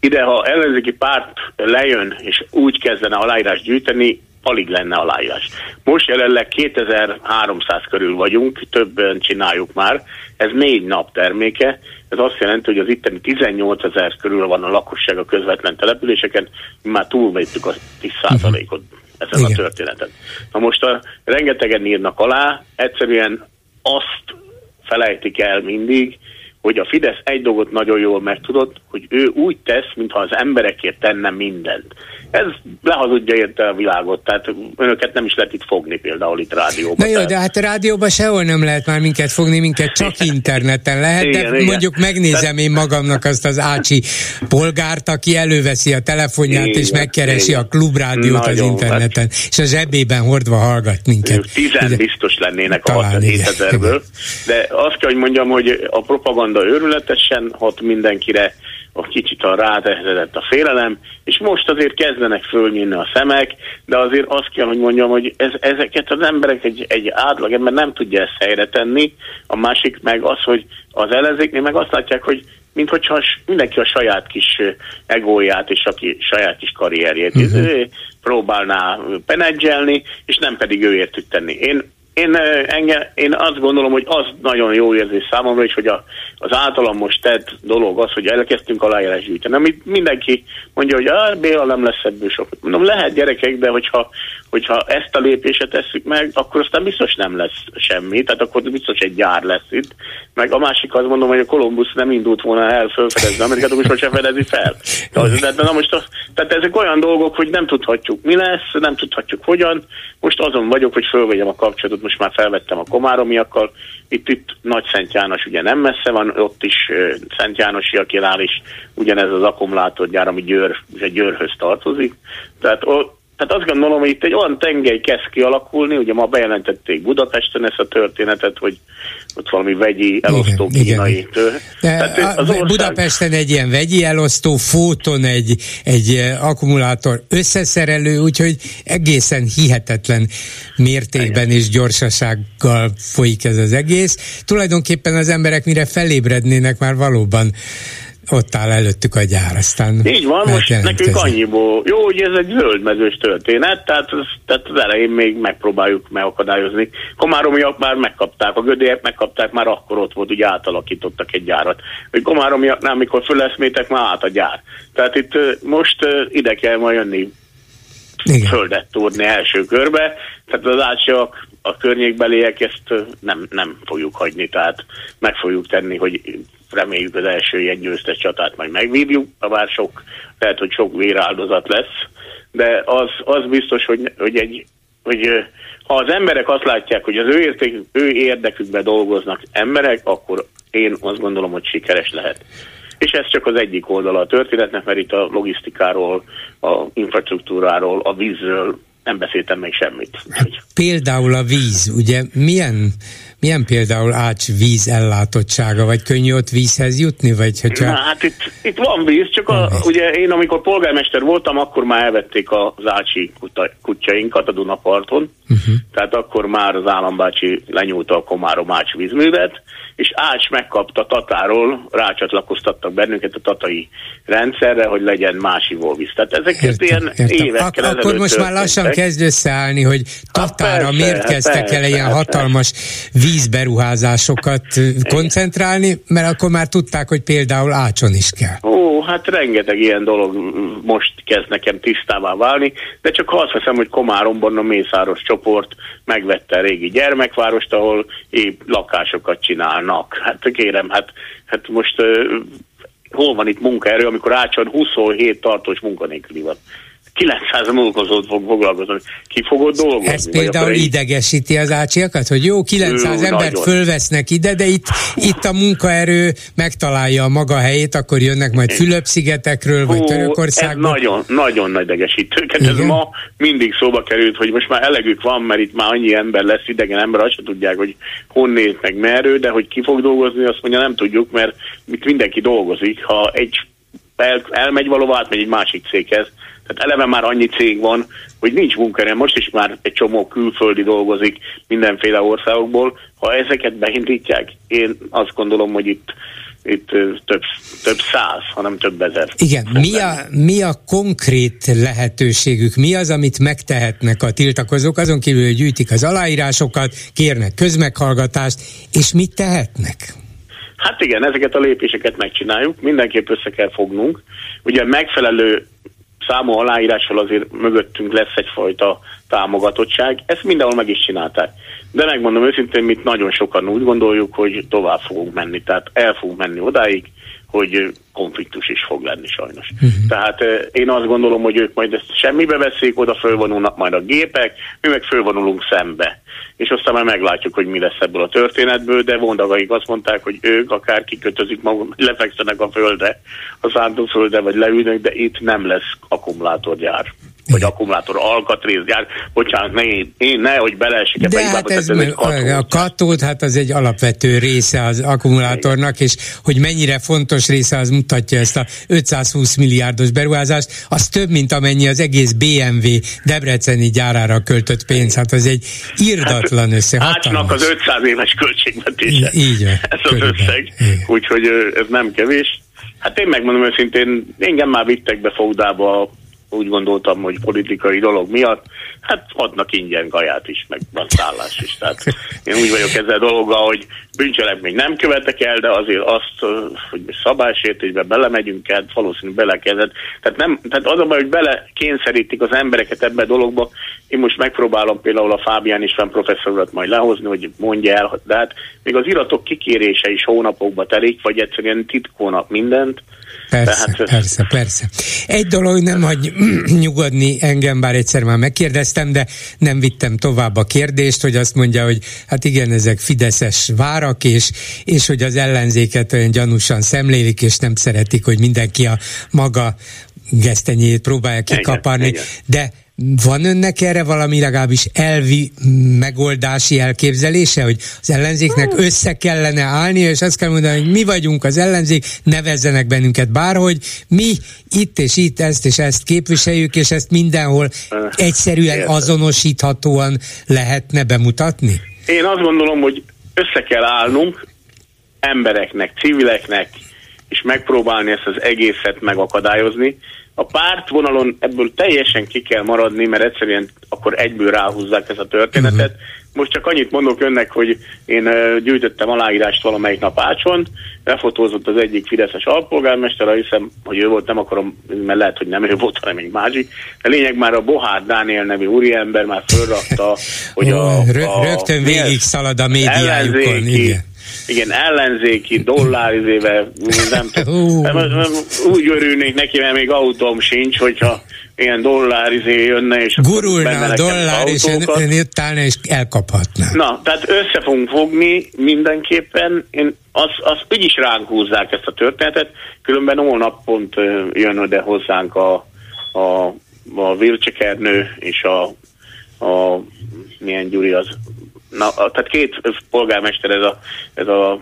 Ide, ha ellenzéki párt lejön, és úgy kezdene aláírás gyűjteni, alig lenne aláírás. Most jelenleg 2300 körül vagyunk, többen csináljuk már, ez négy nap terméke, ez azt jelenti, hogy az itteni 18 ezer körül van a lakosság a közvetlen településeken, mi már túlvettük a 10%-ot ezen Igen. a történeten. Na most a, rengetegen írnak alá, egyszerűen azt felejtik el mindig, hogy a Fidesz egy dolgot nagyon jól megtudott, hogy ő úgy tesz, mintha az emberekért tenne mindent. Ez lehazudja érte a világot, tehát önöket nem is lehet itt fogni például itt rádióban. Na jó, tehát... de hát a rádióban sehol nem lehet már minket fogni, minket csak interneten lehet, igen, de igen. mondjuk megnézem én magamnak azt az Ácsi polgárt, aki előveszi a telefonját igen, és megkeresi igen. a klubrádiót nagyon, az interneten, hát... és a zsebében hordva hallgat minket. Tizen Ugye? biztos lennének a 67 ezerből, de azt kell, hogy mondjam, hogy a propaganda őrületesen hat mindenkire, a kicsit a rátehezedett a félelem, és most azért kezdenek fölnyílni a szemek, de azért azt kell, hogy mondjam, hogy ez, ezeket az emberek egy, egy átlag ember nem tudja ezt helyre tenni, a másik meg az, hogy az ellenzéknél meg azt látják, hogy mint hogyha mindenki a saját kis egóját és a ki, saját kis karrierjét uh-huh. próbálná penedzselni, és nem pedig ő értük tenni. Én én, enge, én azt gondolom, hogy az nagyon jó érzés számomra is, hogy a, az általam most tett dolog az, hogy elkezdtünk aláírás gyűjteni. Amit mindenki mondja, hogy ah, Béla nem lesz ebből sok. Mondom, lehet gyerekek, de hogyha, hogyha ezt a lépéset tesszük meg, akkor aztán biztos nem lesz semmi, tehát akkor biztos egy gyár lesz itt. Meg a másik azt mondom, hogy a Kolumbusz nem indult volna el fölfedezni Amerikát, akkor sosem fedezi fel. De, de na most az, tehát ezek olyan dolgok, hogy nem tudhatjuk mi lesz, nem tudhatjuk hogyan. Most azon vagyok, hogy fölvegyem a kapcsolatot most már felvettem a komáromiakkal, itt, itt Nagy Szent János ugye nem messze van, ott is Szent Jánosiaknál is ugyanez az akkumulátorgyár, ami Győr, Győrhöz tartozik. Tehát ott tehát azt gondolom, hogy itt egy olyan tengely kezd kialakulni, ugye ma bejelentették Budapesten ezt a történetet, hogy ott valami vegyi elosztó igen, kínai igen. tő. Tehát az ország... Budapesten egy ilyen vegyi elosztó, Fóton egy, egy akkumulátor összeszerelő, úgyhogy egészen hihetetlen mértékben igen. és gyorsasággal folyik ez az egész. Tulajdonképpen az emberek mire felébrednének már valóban ott áll előttük a gyár, aztán Így van, most nekünk annyiból. Jó, hogy ez egy zöldmezős történet, tehát, tehát az elején még megpróbáljuk megakadályozni. Komáromiak már megkapták, a gödélyek megkapták, már akkor ott volt, ugye átalakítottak egy gyárat. Hogy komáromiaknál, amikor föleszmétek, már át a gyár. Tehát itt most ide kell majd jönni igen. földet túrni első körbe, tehát az átsak, a környékbeliek ezt nem, nem fogjuk hagyni, tehát meg fogjuk tenni, hogy reméljük az első ilyen győztes csatát majd megvívjuk, bár sok, lehet, hogy sok véráldozat lesz, de az, az biztos, hogy, hogy, egy, hogy ha az emberek azt látják, hogy az ő, érték, ő érdekükben dolgoznak emberek, akkor én azt gondolom, hogy sikeres lehet. És ez csak az egyik oldala a történetnek, mert itt a logisztikáról, a infrastruktúráról, a vízről, nem beszéltem még semmit. Például a víz, ugye milyen, milyen például Ács víz ellátottsága, vagy könnyű ott vízhez jutni, vagy hogyha... Na, hát itt, itt van víz, csak a, víz. ugye én amikor polgármester voltam, akkor már elvették az Ácsi kutyainkat a Dunaparton, uh-huh. tehát akkor már az állambácsi lenyúlta a Komárom Ács vízművet, és Ács megkapta Tatáról, rácsatlakoztattak bennünket a tatai rendszerre, hogy legyen más ivóvíz. Tehát ezek értem, ilyen értem. évekkel Ak- Akkor most már lassan kezd összeállni, hogy Tatára hát miért kezdtek persze, el ilyen persze. hatalmas vízberuházásokat koncentrálni, mert akkor már tudták, hogy például Ácson is kell. Ó, hát rengeteg ilyen dolog most kezd nekem tisztává válni, de csak azt hiszem, hogy Komáromban a Mészáros csoport megvette a régi gyermekvárost, ahol épp lakásokat csinálnak. Hát kérem, hát, hát most uh, hol van itt munkaerő, amikor Ácson 27 tartós munkanélküli van. 900 munkazót fog foglalkozni. Ki fogod dolgozni? Ez például egy... idegesíti az ácsiakat, hogy jó, 900 ő, embert nagyon. fölvesznek ide, de itt, itt a munkaerő megtalálja a maga helyét, akkor jönnek majd Fülöp-szigetekről, vagy Törökországból. Ez nagyon, nagyon nagy idegesítő. Ez ma mindig szóba került, hogy most már elegük van, mert itt már annyi ember lesz, idegen ember, azt sem tudják, hogy honnét meg merő, de hogy ki fog dolgozni, azt mondja nem tudjuk, mert itt mindenki dolgozik. Ha egy el, elmegy valóban, átmegy egy másik céghez, tehát eleve már annyi cég van, hogy nincs munkaerő. Most is már egy csomó külföldi dolgozik mindenféle országokból. Ha ezeket beindítják, én azt gondolom, hogy itt itt több, több száz, hanem több ezer. Igen, mi a, mi a konkrét lehetőségük? Mi az, amit megtehetnek a tiltakozók? Azon kívül, hogy gyűjtik az aláírásokat, kérnek közmeghallgatást, és mit tehetnek? Hát igen, ezeket a lépéseket megcsináljuk, mindenképp össze kell fognunk. Ugye megfelelő számú aláírással azért mögöttünk lesz egyfajta támogatottság. Ezt mindenhol meg is csinálták. De megmondom őszintén, mit nagyon sokan úgy gondoljuk, hogy tovább fogunk menni. Tehát el fogunk menni odáig, hogy konfliktus is fog lenni sajnos. Uh-huh. Tehát én azt gondolom, hogy ők majd ezt semmibe veszik, oda fölvonulnak majd a gépek, mi meg fölvonulunk szembe. És aztán már meglátjuk, hogy mi lesz ebből a történetből, de vondagaik azt mondták, hogy ők akár kikötözik maguk, lefekszenek a földre, a szántóföldre, vagy leülnek, de itt nem lesz akkumulátorgyár vagy akkumulátor alkatrészgyár. Bocsánat, ne, én, ne, hogy beleesik De hát ez, ez katód. a katód, hát az egy alapvető része az akkumulátornak, és hogy mennyire fontos része, az mutatja ezt a 520 milliárdos beruházást, az több, mint amennyi az egész BMW Debreceni gyárára költött pénz, hát az egy irdatlan össze. Ácsnak az 500 éves költségvetése. Így van. Ez az összeg. Úgyhogy ez nem kevés. Hát én megmondom őszintén, engem már vittek be Fogdába úgy gondoltam, hogy politikai dolog miatt, hát adnak ingyen gaját is, meg van szállás is. Tehát én úgy vagyok ezzel a dologgal, hogy még nem követek el, de azért azt, hogy szabálysértésbe belemegyünk el, valószínűleg belekezett. Tehát, nem, tehát az a baj, hogy bele kényszerítik az embereket ebbe a dologba. Én most megpróbálom például a Fábián István professzorokat majd lehozni, hogy mondja el, de hát még az iratok kikérése is hónapokba telik, vagy egyszerűen titkolnak mindent, Persze, Tehát, persze, persze. Egy dolog nem hagy nyugodni engem, bár egyszer már megkérdeztem, de nem vittem tovább a kérdést, hogy azt mondja, hogy hát igen, ezek fideszes várak, és, és hogy az ellenzéket olyan gyanúsan szemlélik, és nem szeretik, hogy mindenki a maga gesztenyét próbálja kikaparni, igen, de van önnek erre valami legalábbis elvi megoldási elképzelése, hogy az ellenzéknek hmm. össze kellene állni, és azt kell mondani, hogy mi vagyunk az ellenzék, nevezzenek bennünket bárhogy, mi itt és itt ezt és ezt képviseljük, és ezt mindenhol egyszerűen azonosíthatóan lehetne bemutatni? Én azt gondolom, hogy össze kell állnunk embereknek, civileknek, és megpróbálni ezt az egészet megakadályozni, a párt vonalon ebből teljesen ki kell maradni, mert egyszerűen akkor egyből ráhúzzák ezt a történetet. Uh-huh. Most csak annyit mondok önnek, hogy én gyűjtöttem aláírást valamelyik nap Ácson, lefotózott az egyik Fideszes alpolgármester, hiszem, hogy ő volt, nem akarom, mert lehet, hogy nem ő volt, hanem egy másik. De lényeg már a Bohár Dániel nevű úriember már fölrakta, hogy a, a, Rögtön végig szalad a médiájukon, igen igen, ellenzéki dollár nem tudom. Úgy örülnék neki, mert még autóm sincs, hogyha ilyen dollár izé jönne, és Gurulna a dollár, és állna, és elkaphatná. Na, tehát össze fogunk fogni mindenképpen. Én az, az úgyis ránk húzzák ezt a történetet, különben holnap pont jön oda hozzánk a, a, a Vilcsekernő és a a milyen Gyuri az. Na, tehát két polgármester ez a, ez a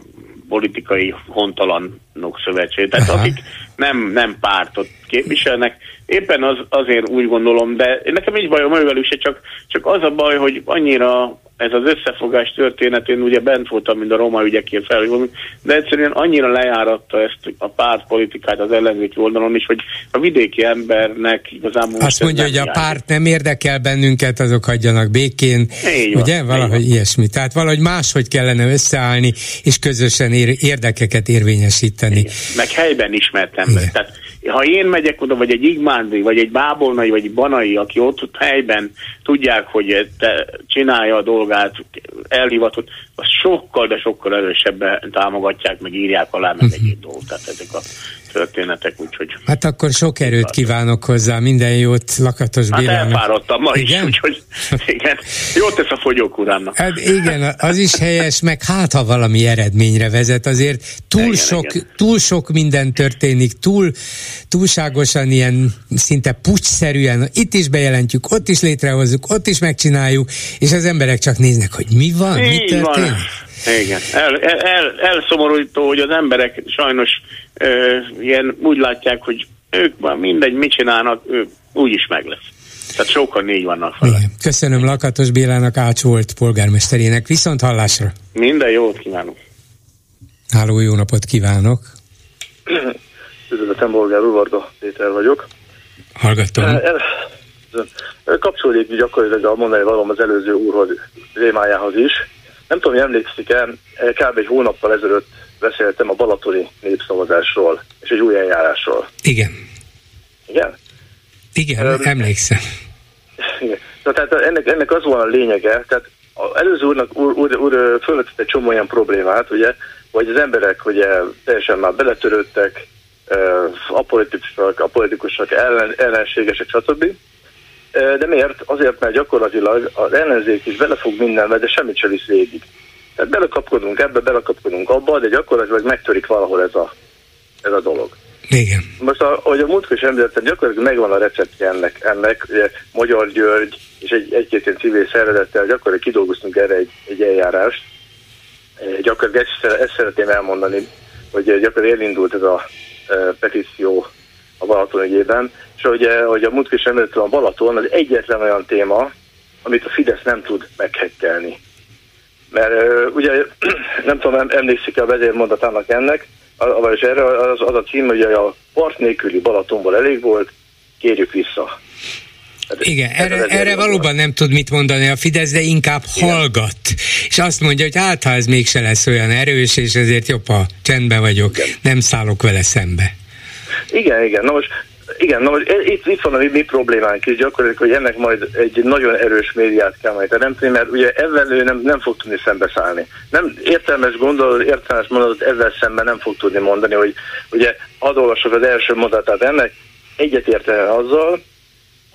politikai hontalanok szövetség, tehát Aha. akik nem, nem pártot képviselnek. Éppen az, azért úgy gondolom, de nekem így bajom ővelük se, csak, csak az a baj, hogy annyira ez az összefogás történetén ugye bent voltam, mint a roma ügyekért felhívom, de egyszerűen annyira lejáratta ezt a pártpolitikát az ellenzéki oldalon is, hogy a vidéki embernek igazából... Azt mondja, hogy a párt nem érdekel bennünket, azok hagyjanak békén, Így ugye? Van, valahogy ilyesmi. Tehát valahogy máshogy kellene összeállni, és közösen érdekeket érvényesíteni. Igen. Meg helyben ember. Tehát ha én megyek oda, vagy egy Igmándi, vagy egy Bábolnai, vagy egy Banai, aki ott, ott helyben tudják, hogy te csinálja a dolgát, elhivatott, az sokkal, de sokkal erősebben támogatják, meg írják alá, meg uh-huh. egyéb dolgok. Tehát ezek a történetek, úgyhogy... Hát akkor sok erőt kívánok hozzá, minden jót Lakatos hát Bélának. Hát elfáradtam ma igen? is, úgyhogy igen, jót tesz a fogyókurának. Hát igen, az is helyes, meg hát ha valami eredményre vezet, azért túl, igen, sok, igen. túl sok minden történik, túl, túlságosan ilyen szinte pucsszerűen, itt is bejelentjük, ott is létrehozzuk, ott is megcsináljuk, és az emberek csak néznek, hogy mi van, Így mi történik. Van. Igen, el, el, elszomorító, hogy az emberek sajnos ö, ilyen úgy látják, hogy ők már mindegy, mit csinálnak, ő úgyis meg lesz. Tehát sokan négy vannak fel. Köszönöm Lakatos Bélának, Ács volt polgármesterének. Viszont hallásra! Minden jót kívánok! Háló, jó napot kívánok! Üdvözletem, Bolgár Uvarga Péter vagyok. Hallgatom. Kapcsolódik gyakorlatilag a mondani valóm az előző úrhoz, témájához is nem tudom, hogy emlékszik-e, kb. egy hónappal ezelőtt beszéltem a balatoni népszavazásról és egy új eljárásról. Igen. Igen? Igen, um, emlékszem. Igen. Na, tehát ennek, ennek az van a lényege, tehát az előző úrnak úr, úr, úr fölvetett egy csomó olyan problémát, ugye, hogy az emberek ugye teljesen már beletörődtek, a politikusok, a politikusok ellen, ellenségesek, stb. De miért? Azért, mert gyakorlatilag az ellenzék is belefog mindenbe, de semmit sem visz végig. Tehát belekapkodunk ebbe, belekapkodunk abba, de gyakorlatilag megtörik valahol ez a, ez a dolog. Igen. Most, ahogy a múltkor is említettem, gyakorlatilag megvan a receptje ennek, ennek ugye Magyar György és egy, egy-két ilyen civil szervezettel gyakorlatilag kidolgoztunk erre egy, egy eljárást. Gyakorlatilag ezt, ezt szeretném elmondani, hogy gyakorlatilag elindult ez a petíció a Balaton ügyében, és hogy, hogy a múltkor is említettem, a Balaton az egyetlen olyan téma, amit a Fidesz nem tud meghekkelni. Mert ugye nem tudom, emlékszik-e a vezérmondatának ennek, vagyis erre az, az a cím, hogy a part nélküli Balatonból elég volt, kérjük vissza. Hát Igen, erre, erre valóban nem tud mit mondani a Fidesz, de inkább Igen. hallgat. És azt mondja, hogy hát ha ez mégse lesz olyan erős, és ezért jobb, ha csendben vagyok, Igen. nem szállok vele szembe. Igen, igen. Na most igen, na most itt, itt van a mi, mi problémánk is gyakorlatilag, hogy ennek majd egy nagyon erős médiát kell majd teremteni, mert ugye ezzel ő nem, nem fog tudni szembeszállni. Nem értelmes gondolat, értelmes mondatot ezzel szemben nem fog tudni mondani, hogy ugye hadd olvasok az első mondatát ennek, egyetértene azzal,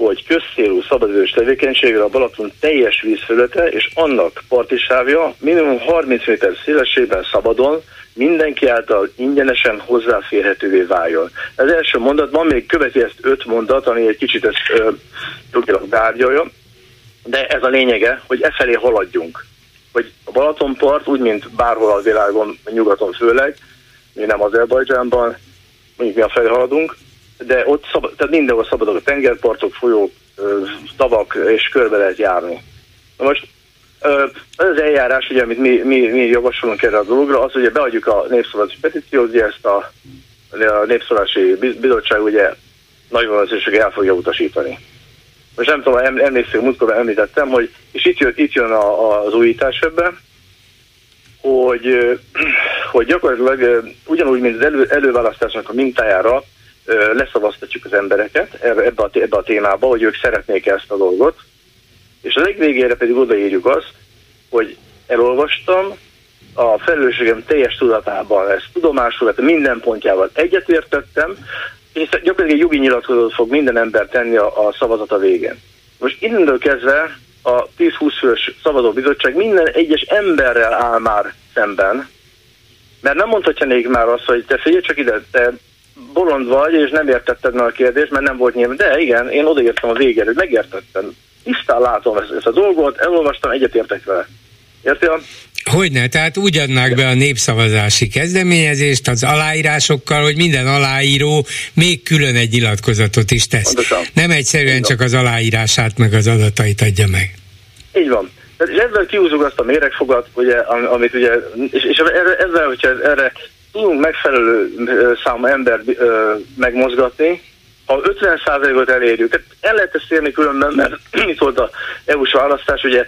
hogy közszélú szabadidős tevékenységre a Balaton teljes vízfelülete és annak partisávja minimum 30 méter szélesében szabadon, mindenki által ingyenesen hozzáférhetővé váljon. Az első mondatban még követi ezt öt mondat, ami egy kicsit ezt jogilag bárgyalja, de ez a lényege, hogy e felé haladjunk. Hogy a Balatonpart, úgy, mint bárhol a világon, nyugaton főleg, mi nem Azerbajdzsánban, mondjuk mi a felé haladunk, de ott szabad, tehát mindenhol szabadok a tengerpartok, folyók, tavak, és körbe lehet járni. Na most az eljárás, ugye, amit mi, mi, mi javasolunk erre a dologra, az ugye beadjuk a népszavazási petíciót, ugye ezt a, a népszavazási bizottság ugye nagy valószínűséggel el fogja utasítani. Most nem tudom, emlékszem, múltkor említettem, hogy, és itt jön, itt jön a, az újítás ebbe, hogy, hogy gyakorlatilag ugyanúgy, mint az elő, előválasztásnak a mintájára leszavaztatjuk az embereket ebbe a, ebbe a témába, hogy ők szeretnék ezt a dolgot, és a legvégére pedig odaírjuk azt, hogy elolvastam, a felelősségem teljes tudatában ezt tudomásul, hát minden pontjával egyetértettem, és gyakorlatilag egy jogi nyilatkozatot fog minden ember tenni a, a szavazata végén. Most innentől kezdve a 10-20 fős szavazóbizottság minden egyes emberrel áll már szemben, mert nem mondhatja még már azt, hogy te figyelj csak ide, te bolond vagy, és nem értetted meg a kérdést, mert nem volt nyilván. De igen, én odaírtam a végére, hogy megértettem tisztán látom ezt, ezt a dolgot, elolvastam, egyetértek vele. Értél? Hogyne, tehát úgy adnák be a népszavazási kezdeményezést az aláírásokkal, hogy minden aláíró még külön egy nyilatkozatot is tesz. Pontosan. Nem egyszerűen csak az aláírását meg az adatait adja meg. Így van. És ezzel kiúzunk azt a méregfogat, ugye, amit ugye, és, és ezzel, hogyha erre tudunk megfelelő számú ember megmozgatni, ha 50%-ot elérjük, hát el lehet ezt érni különben, mert itt volt a EU-s választás, ugye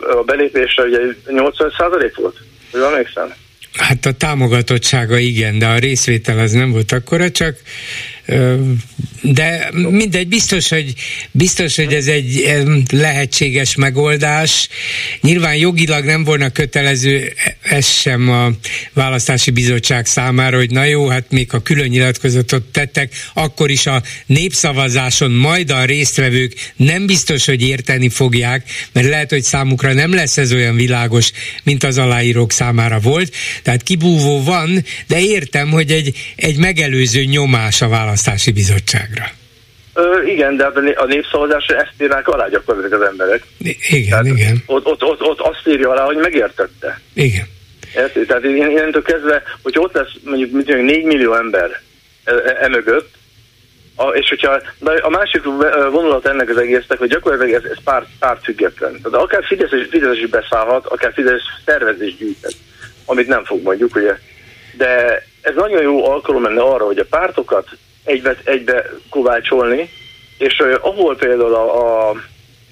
a belépésre ugye 80% volt, hogy emlékszem? Hát a támogatottsága igen, de a részvétel az nem volt akkora, csak de mindegy, biztos, hogy, biztos, hogy ez egy lehetséges megoldás. Nyilván jogilag nem volna kötelező ez sem a választási bizottság számára, hogy na jó, hát még ha külön nyilatkozatot tettek, akkor is a népszavazáson majd a résztvevők nem biztos, hogy érteni fogják, mert lehet, hogy számukra nem lesz ez olyan világos, mint az aláírók számára volt. Tehát kibúvó van, de értem, hogy egy, egy megelőző nyomás a választás választási bizottságra. Ö, igen, de hát a népszavazásra ezt írnák alá gyakorlatilag az emberek. Igen, Tehát igen. Ott, ott, ott, ott azt írja alá, hogy megértette. Igen. Érti? Tehát innentől kezdve, hogy ott lesz mondjuk, mondjuk 4 millió ember emögött, e, a, és hogyha de a másik vonulat ennek az egésznek, hogy gyakorlatilag ez, ez párt, párt független. Tehát akár Fidesz, Fidesz is beszállhat, akár Fidesz szervezés gyűjthet, amit nem fog mondjuk, ugye. De ez nagyon jó alkalom lenne arra, hogy a pártokat egybe, egybe kovácsolni, és uh, ahol például a, a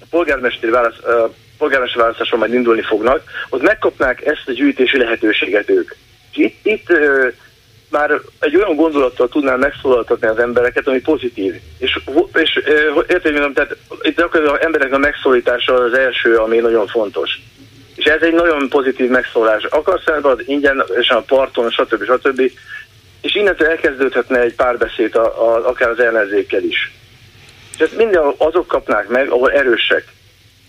polgármesteri válasz, uh, polgármesteri választáson majd indulni fognak, ott megkapnák ezt a gyűjtési lehetőséget ők. Itt, itt uh, már egy olyan gondolattal tudnál megszólaltatni az embereket, ami pozitív. És, és érted, tehát itt az emberek a megszólítása az első, ami nagyon fontos. És ez egy nagyon pozitív megszólás. Akarsz az ingyen, és a parton, stb. stb. És innentől elkezdődhetne egy párbeszéd a, a, akár az ellenzékkel is. És ezt mindenhol azok kapnák meg, ahol erősek,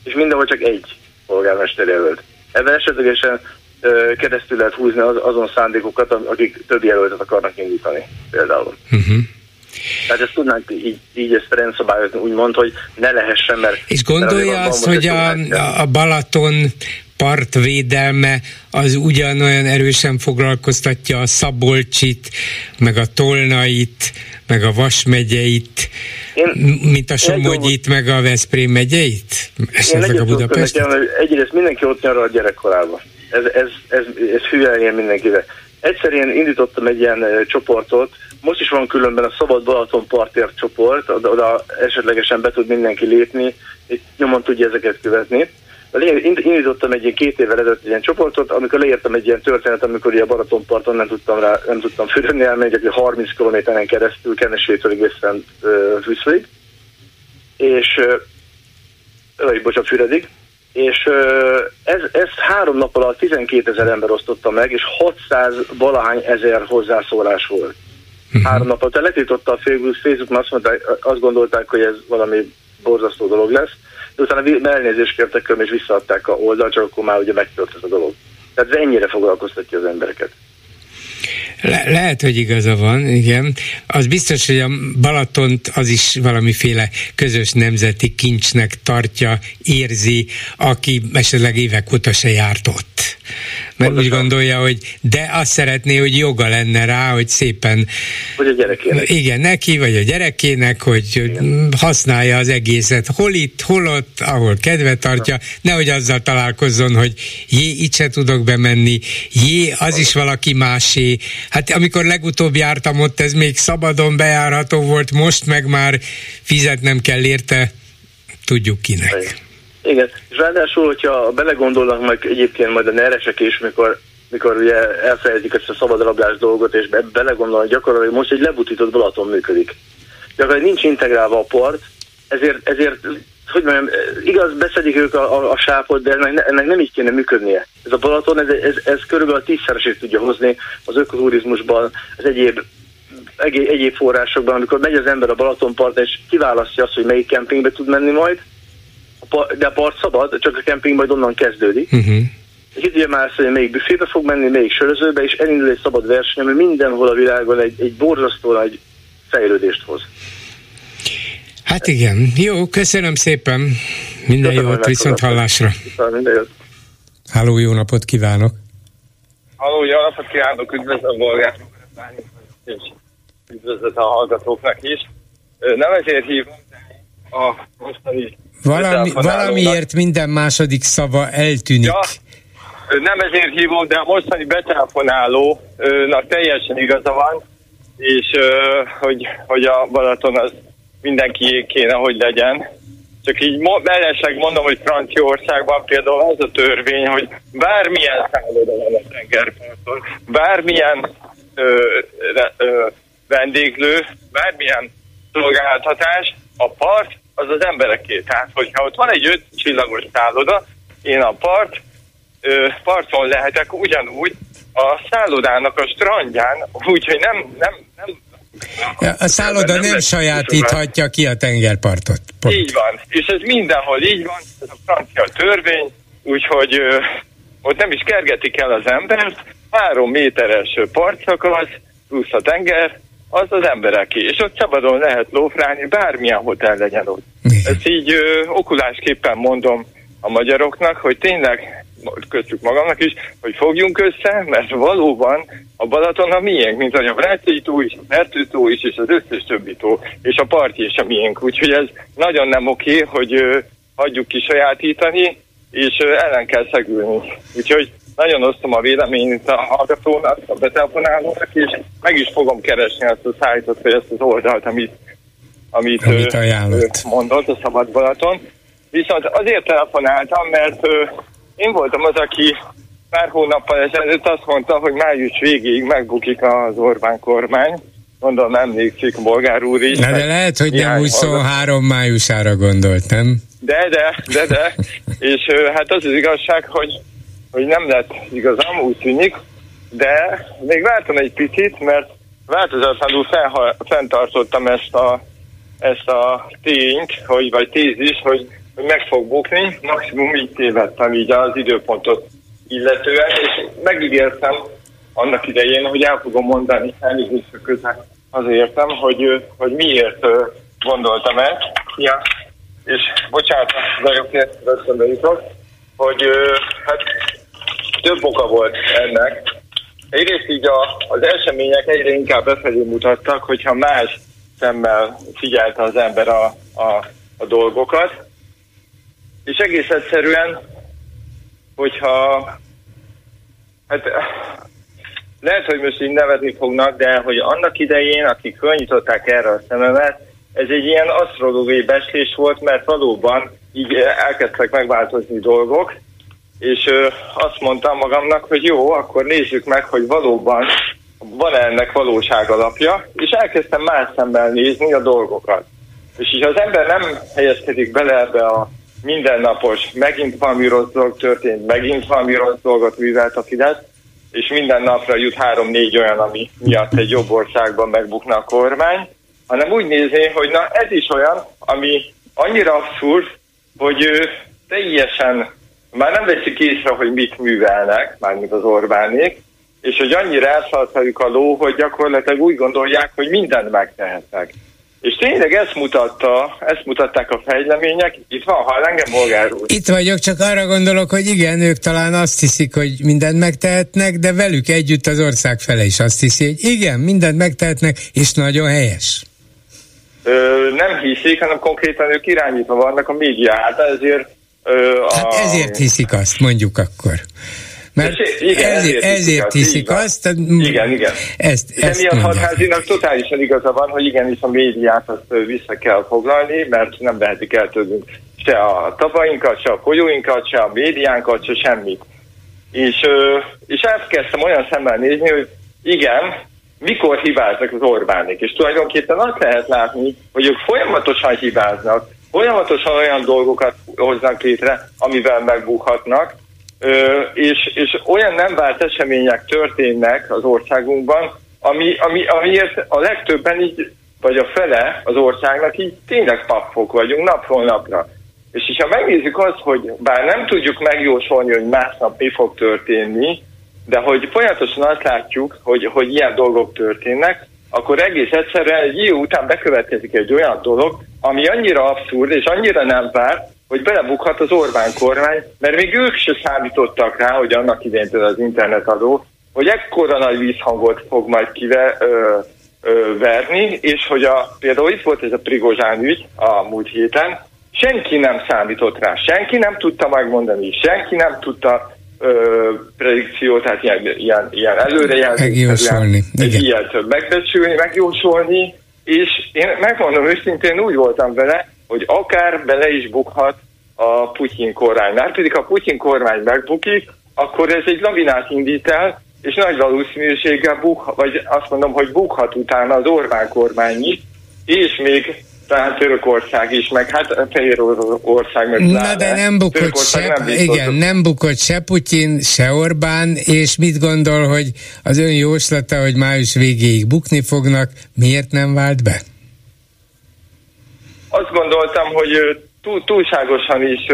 és mindenhol csak egy polgármester jelölt. Ebben esetlegesen ö, keresztül lehet húzni az, azon szándékokat, akik több jelöltet akarnak indítani például. Uh-huh. Tehát ezt tudnánk így, így ezt rendszabályozni, úgymond, hogy ne lehessen, mert... És gondolja azt, hogy a, a Balaton partvédelme az ugyanolyan erősen foglalkoztatja a Szabolcsit, meg a Tolnait, meg a Vas megyeit, én, mint a Somogyit, meg a Veszprém megyeit? Esetleg a Budapest? Egyrészt mindenki ott nyaral a gyerekkorában. Ez, ez, ez, ez hülye ilyen mindenkire. Egyszer én indítottam egy ilyen csoportot, most is van különben a Szabad Balaton partért csoport, oda, oda esetlegesen be tud mindenki lépni, itt nyomon tudja ezeket követni indítottam egy ilyen két évvel ezelőtt egy ilyen csoportot, amikor leírtam egy ilyen történet, amikor a Balatonparton nem tudtam rá, nem tudtam fürödni egy 30 kilométeren keresztül Kenesvétől egészen uh, és uh, bocsánat, Füredig, és ez, ezt három nap alatt 12 ezer ember osztotta meg, és 600 valahány ezer hozzászólás volt. Uh-huh. Három nap alatt letiltotta a Facebook, Facebook azt, mondták, azt gondolták, hogy ez valami borzasztó dolog lesz, utána elnézést kértek és visszaadták a oldalt, csak akkor már ugye megtört ez a dolog. Tehát ez ennyire foglalkoztatja az embereket. Le- lehet, hogy igaza van, igen. Az biztos, hogy a Balatont az is valamiféle közös nemzeti kincsnek tartja, érzi, aki esetleg évek óta se járt ott mert Pontosan. úgy gondolja, hogy de azt szeretné, hogy joga lenne rá, hogy szépen... Vagy a gyerekének. Igen, neki, vagy a gyerekének, hogy igen. használja az egészet. Hol itt, hol ott, ahol kedve tartja, nehogy azzal találkozzon, hogy jé, itt se tudok bemenni, jé, az is valaki másé. Hát amikor legutóbb jártam ott, ez még szabadon bejárható volt, most meg már fizetnem kell érte, tudjuk kinek. Igen. Igen, és ráadásul, hogyha belegondolnak meg egyébként majd a neresek is, mikor, mikor ugye elfelejtik ezt a szabadrablás dolgot, és be, belegondolnak gyakorlatilag, hogy most egy lebutított Balaton működik. Gyakorlatilag nincs integrálva a part, ezért, ezért hogy mondjam, igaz, beszedik ők a, a, a sápot, de ennek, ennek nem így kéne működnie. Ez a Balaton, ez, ez, ez körülbelül a tízszeresét tudja hozni az ökoturizmusban, az egyéb egyéb, egyéb forrásokban, amikor megy az ember a Balatonpart, és kiválasztja azt, hogy melyik kempingbe tud menni majd, de a part szabad, csak a kemping majd onnan kezdődik. Uh-huh. Itt ugye már hogy melyik büfébe fog menni, melyik sörözőbe, és elindul egy szabad verseny, ami mindenhol a világon egy, egy borzasztó nagy fejlődést hoz. Hát igen, jó, köszönöm szépen. Minden köszönöm, jót, viszont hallásra. Háló, jó napot kívánok! Halló, jó napot kívánok, üdvözlöm Bolgár és üdvözlet a hallgatóknak is. Nem ezért hívom a mostani Valami, valamiért minden második szava eltűnik. Ja, nem ezért hívom, de a mostani betelefonálónak teljesen igaza van, és hogy, hogy a Balaton az mindenki kéne, hogy legyen. Csak így mellesleg mondom, hogy Franciaországban például az a törvény, hogy bármilyen szálloda van a tengerparton, bármilyen ö, ö, vendéglő, bármilyen szolgáltatás, a part az az embereké. Tehát, hogyha ott van egy öt csillagos szálloda, én a part, ö, parton lehetek ugyanúgy a szállodának a strandján, úgyhogy nem, nem, nem Ja, a szálloda nem, nem sajátíthatja ki a tengerpartot. Pont. Így van, és ez mindenhol így van, ez a francia törvény, úgyhogy ö, ott nem is kergetik el az embert, három méteres partszakasz, plusz a tenger, az az embereké, és ott szabadon lehet lófrálni, bármilyen hotel legyen ott. Ezt így ö, okulásképpen mondom a magyaroknak, hogy tényleg köztük magamnak is, hogy fogjunk össze, mert valóban a Balaton a miénk, mint a Vrácai tó is, a Mertő tó is, és az összes többi tó, és a parti is a miénk. Úgyhogy ez nagyon nem oké, hogy ö, hagyjuk ki sajátítani, és ö, ellen kell szegülni. Úgyhogy nagyon osztom a véleményt a hallgatónak, a betelefonálónak, és meg is fogom keresni azt a szájtot, vagy ezt az oldalt, amit, amit, amit ajánlott. mondott a Szabad Balaton. Viszont azért telefonáltam, mert ö, én voltam az, aki pár hónappal ezelőtt azt mondta, hogy május végéig megbukik az Orbán kormány. Gondolom emlékszik Bolgár úr is. Na de lehet, hogy nem 23 májusára gondolt, nem? De, de, de, de. És hát az az igazság, hogy hogy nem lett igazam, úgy tűnik, de még vártam egy picit, mert változatlanul fenntartottam ezt a, ezt a tényt, hogy, vagy tézis, hogy, hogy meg fog bukni, maximum így tévedtem így az időpontot illetően, és megígértem annak idején, hogy el fogom mondani, elnézést közel azért hogy, hogy miért gondoltam ezt. Ja, és bocsánat, nagyon rögtön jutok, hogy hát több oka volt ennek. Egyrészt így a, az események egyre inkább befelé mutattak, hogyha más szemmel figyelte az ember a, a, a dolgokat, és egész egyszerűen, hogyha hát lehet, hogy most így nevetni fognak, de hogy annak idején, akik fölnyitották erre a szememet, ez egy ilyen asztrológiai beszélés volt, mert valóban így elkezdtek megváltozni dolgok, és ö, azt mondtam magamnak, hogy jó, akkor nézzük meg, hogy valóban van -e ennek valóság alapja, és elkezdtem más szemmel nézni a dolgokat. És így az ember nem helyezkedik bele ebbe a mindennapos, megint valami rossz dolog történt, megint valami rossz dolgot művelt a Fidesz, és minden napra jut három-négy olyan, ami miatt egy jobb országban megbukna a kormány, hanem úgy nézni, hogy na ez is olyan, ami annyira abszurd, hogy ő teljesen már nem veszik észre, hogy mit művelnek, mármint az Orbánék, és hogy annyira elszaltjuk a ló, hogy gyakorlatilag úgy gondolják, hogy mindent megtehetnek. És tényleg ezt mutatta, ezt mutatták a fejlemények. Itt van, ha engem bolgár úr. Itt vagyok, csak arra gondolok, hogy igen, ők talán azt hiszik, hogy mindent megtehetnek, de velük együtt az ország fele is azt hiszi, hogy igen, mindent megtehetnek, és nagyon helyes. Ö, nem hiszik, hanem konkrétan ők irányítva vannak a média által, ezért Ö, a... Hát ezért hiszik azt, mondjuk akkor. Mert igen, ezért, ezért hiszik azt. azt. Igen, igen. Ezt, De ezt miatt hatházinak totálisan igaza van, hogy igenis a médiát azt vissza kell foglalni, mert nem vehetik el tőlünk se a tavainkat, se a folyóinkat, se a médiánkat, se semmit. És, és elkezdtem olyan szemmel nézni, hogy igen, mikor hibáznak az Orbánik. És tulajdonképpen azt lehet látni, hogy ők folyamatosan hibáznak, folyamatosan olyan dolgokat hoznak létre, amivel megbukhatnak, és, és olyan nem vált események történnek az országunkban, ami, ami, amiért a legtöbben így, vagy a fele az országnak így tényleg papfok vagyunk napról napra. És ha megnézzük azt, hogy bár nem tudjuk megjósolni, hogy másnap mi fog történni, de hogy folyamatosan azt látjuk, hogy, hogy ilyen dolgok történnek, akkor egész egyszerűen egy idő után bekövetkezik egy olyan dolog, ami annyira abszurd és annyira nem vár, hogy belebukhat az Orbán kormány, mert még ők se számítottak rá, hogy annak idején az internetadó, hogy ekkora nagy vízhangot fog majd kive, ö, és hogy a, például itt volt ez a Prigozsán ügy a múlt héten, senki nem számított rá, senki nem tudta megmondani, senki nem tudta ö, predikció, tehát ilyen, ilyen, ilyen előrejelzés, megjósolni, ilyen, ilyet megbecsülni, megjósolni, és én megmondom őszintén úgy voltam vele, hogy akár bele is bukhat a Putyin kormány. Mert pedig ha Putyin kormány megbukik, akkor ez egy lavinát indít el, és nagy valószínűséggel buk, vagy azt mondom, hogy bukhat utána az Orbán kormány is, és még talán Törökország is, meg hát Fehér ország meg Na de nem bukott se, nem igen, nem bukott se Putyin, se Orbán, és mit gondol, hogy az ön jóslata, hogy május végéig bukni fognak, miért nem vált be? Azt gondoltam, hogy túl, túlságosan is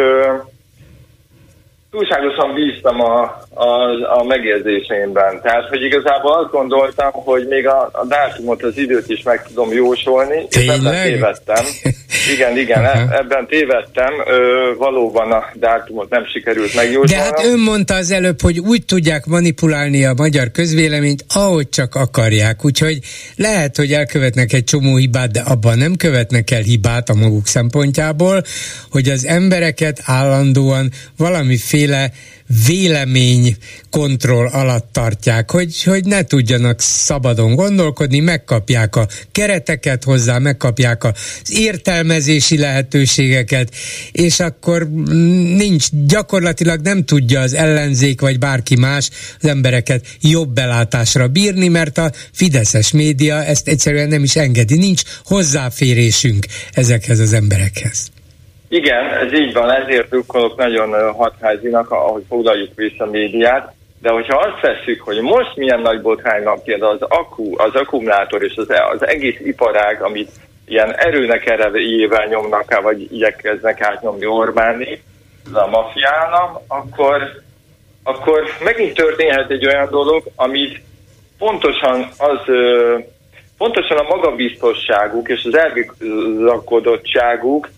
túlságosan bíztam a, a, a megérzéseimben. Tehát, hogy igazából azt gondoltam, hogy még a, a dátumot, az időt is meg tudom jósolni, Tényleg? és ebben tévedtem. Igen, igen, uh-huh. ebben tévedtem. Ö, valóban a dátumot nem sikerült megjósolni. De hát ön mondta az előbb, hogy úgy tudják manipulálni a magyar közvéleményt, ahogy csak akarják. Úgyhogy lehet, hogy elkövetnek egy csomó hibát, de abban nem követnek el hibát a maguk szempontjából, hogy az embereket állandóan valamiféle vélemény kontroll alatt tartják, hogy, hogy ne tudjanak szabadon gondolkodni, megkapják a kereteket hozzá, megkapják az értelmezési lehetőségeket, és akkor nincs, gyakorlatilag nem tudja az ellenzék vagy bárki más az embereket jobb belátásra bírni, mert a fideszes média ezt egyszerűen nem is engedi, nincs hozzáférésünk ezekhez az emberekhez. Igen, ez így van, ezért drukkolok nagyon hatházinak, ahogy foglaljuk vissza a médiát, de hogyha azt veszük, hogy most milyen nagy botrány van például az, akku, az akkumulátor és az, az egész iparág, amit ilyen erőnek erejével nyomnak el, vagy igyekeznek átnyomni Orbáni, a mafiának, akkor, akkor megint történhet egy olyan dolog, amit pontosan az pontosan a magabiztosságuk és az elbizakodottságuk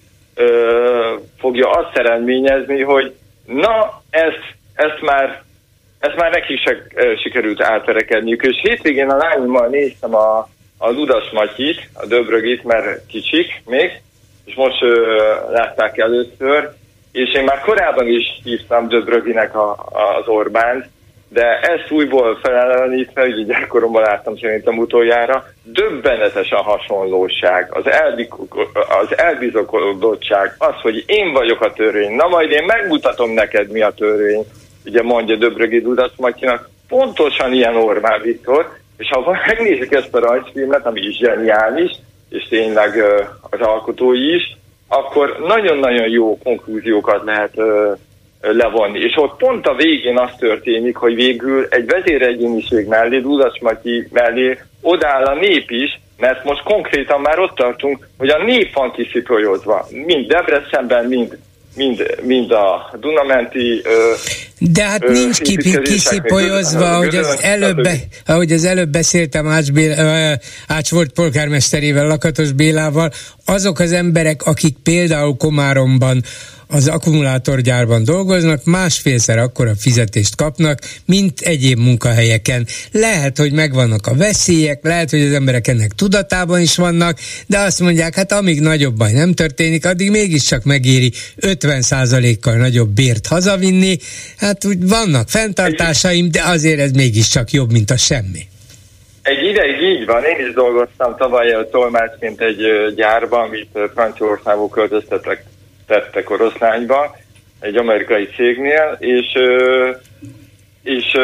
ö, fogja azt eredményezni, hogy na, ezt, ezt már ezt már neki se sikerült átverekedniük, és hétvégén a lányommal néztem a, a Ludas Matyit, a Döbrögit, mert kicsik még, és most ö, látták először, és én már korábban is hívtam Döbröginek a, az Orbánt, de ezt újból felelőnítve, ugye gyerekkoromban láttam szerintem utoljára, döbbenetes a hasonlóság, az, elbik, az elbizakodottság, az, hogy én vagyok a törvény, na majd én megmutatom neked, mi a törvény, ugye mondja Döbrögi Dudas Matyinak, pontosan ilyen Orbán Viktor, és ha megnézzük ezt a rajzfilmet, ami is zseniális, és tényleg az alkotói is, akkor nagyon-nagyon jó konklúziókat lehet levonni. És ott pont a végén az történik, hogy végül egy vezéregyéniség mellé, Dudas Matyi mellé odáll a nép is, mert most konkrétan már ott tartunk, hogy a nép van kiszipolyozva, mind Debrecenben, mind mind, mind a Dunamenti ö, De hát ö, nincs ki, kiszipolyozva, ahogy az, előbb, ahogy az előbb beszéltem Ács, Bél, Ács volt polgármesterével, Lakatos Bélával, azok az emberek, akik például Komáromban az akkumulátorgyárban dolgoznak, másfélszer akkora fizetést kapnak, mint egyéb munkahelyeken. Lehet, hogy megvannak a veszélyek, lehet, hogy az emberek ennek tudatában is vannak, de azt mondják, hát amíg nagyobb baj nem történik, addig mégiscsak megéri 50%-kal nagyobb bért hazavinni. Hát úgy vannak fenntartásaim, de azért ez mégiscsak jobb, mint a semmi. Egy ideig így van, én is dolgoztam tavaly a tolmácsként egy gyárban, amit Franciaországból költöztetek tettek oroszlányba, egy amerikai cégnél, és, és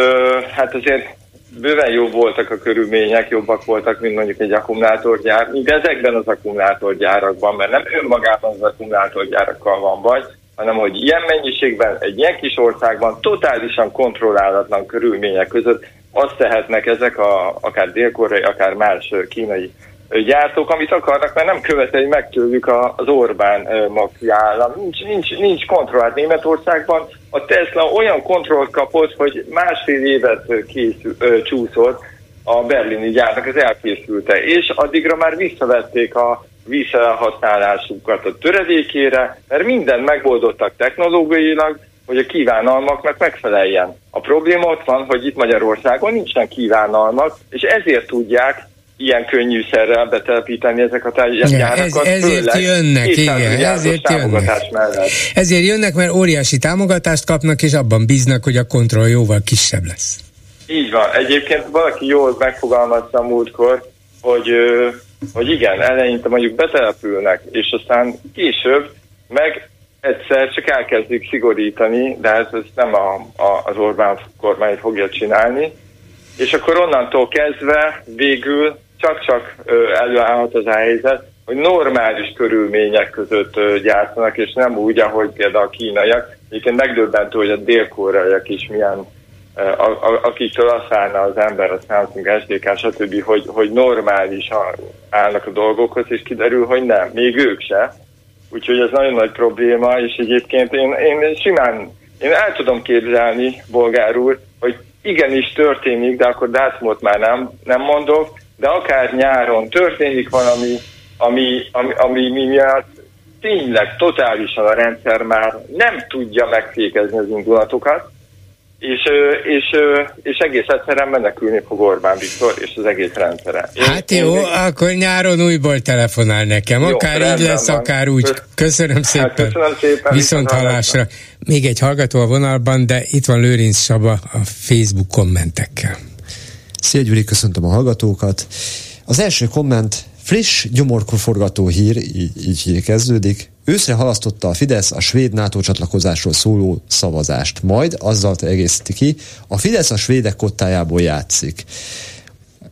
hát azért bőven jobb voltak a körülmények, jobbak voltak, mint mondjuk egy akkumulátorgyár, mint ezekben az akkumulátorgyárakban, mert nem önmagában az akkumulátorgyárakkal van baj, hanem hogy ilyen mennyiségben, egy ilyen kis országban, totálisan kontrollálatlan körülmények között azt tehetnek ezek a, akár dél-koreai, akár más kínai gyártók, amit akarnak, mert nem követeli meg tőlük az Orbán mafia állam. Nincs, nincs, nincs kontroll. Hát Németországban a Tesla olyan kontrollt kapott, hogy másfél évet készül, csúszott a berlini gyárnak az elkészülte, és addigra már visszavették a, visszahasználásukat a töredékére, mert mindent megoldottak technológiailag, hogy a kívánalmaknak megfeleljen. A probléma ott van, hogy itt Magyarországon nincsen kívánalmak, és ezért tudják ilyen könnyűszerrel betelepíteni ezeket a gyárakat. Ez, ezért jönnek, igen, ezért jönnek. Mellett. Ezért jönnek, mert óriási támogatást kapnak, és abban bíznak, hogy a kontroll jóval kisebb lesz. Így van. Egyébként valaki jól megfogalmazta múltkor, hogy, hogy igen, eleinte mondjuk betelepülnek, és aztán később meg egyszer csak elkezdik szigorítani, de ez, ez nem a, a, az Orbán kormány fogja csinálni, és akkor onnantól kezdve végül csak-csak előállhat az a helyzet, hogy normális körülmények között gyártanak, és nem úgy, ahogy például a kínaiak. Egyébként megdöbbentő, hogy a dél-koreaiak is milyen, a, a, akiktől azt állna az ember, a Samsung, SDK, stb., hogy, hogy normális állnak a dolgokhoz, és kiderül, hogy nem, még ők se. Úgyhogy ez nagyon nagy probléma, és egyébként én, én simán, én el tudom képzelni, bolgár úr, hogy igenis történik, de akkor dátumot már nem, nem mondok, de akár nyáron történik valami, ami, ami, ami miatt tényleg totálisan a rendszer már nem tudja megfékezni az indulatokat, és, és, és egész egyszerűen menekülni fog Orbán Viktor és az egész rendszere. Én, hát jó, én, akkor nyáron újból telefonál nekem, jó, akár így lesz, van. akár úgy. Köszönöm szépen. Hát köszönöm szépen. Viszont hallásra. Még egy hallgató a vonalban, de itt van Lőrinc Saba a Facebook kommentekkel. Szia Gyuri, köszöntöm a hallgatókat. Az első komment friss, gyomorkor forgató hír, így, így kezdődik. Őszre halasztotta a Fidesz a svéd NATO csatlakozásról szóló szavazást. Majd azzal egészíti ki, a Fidesz a svédek kottájából játszik.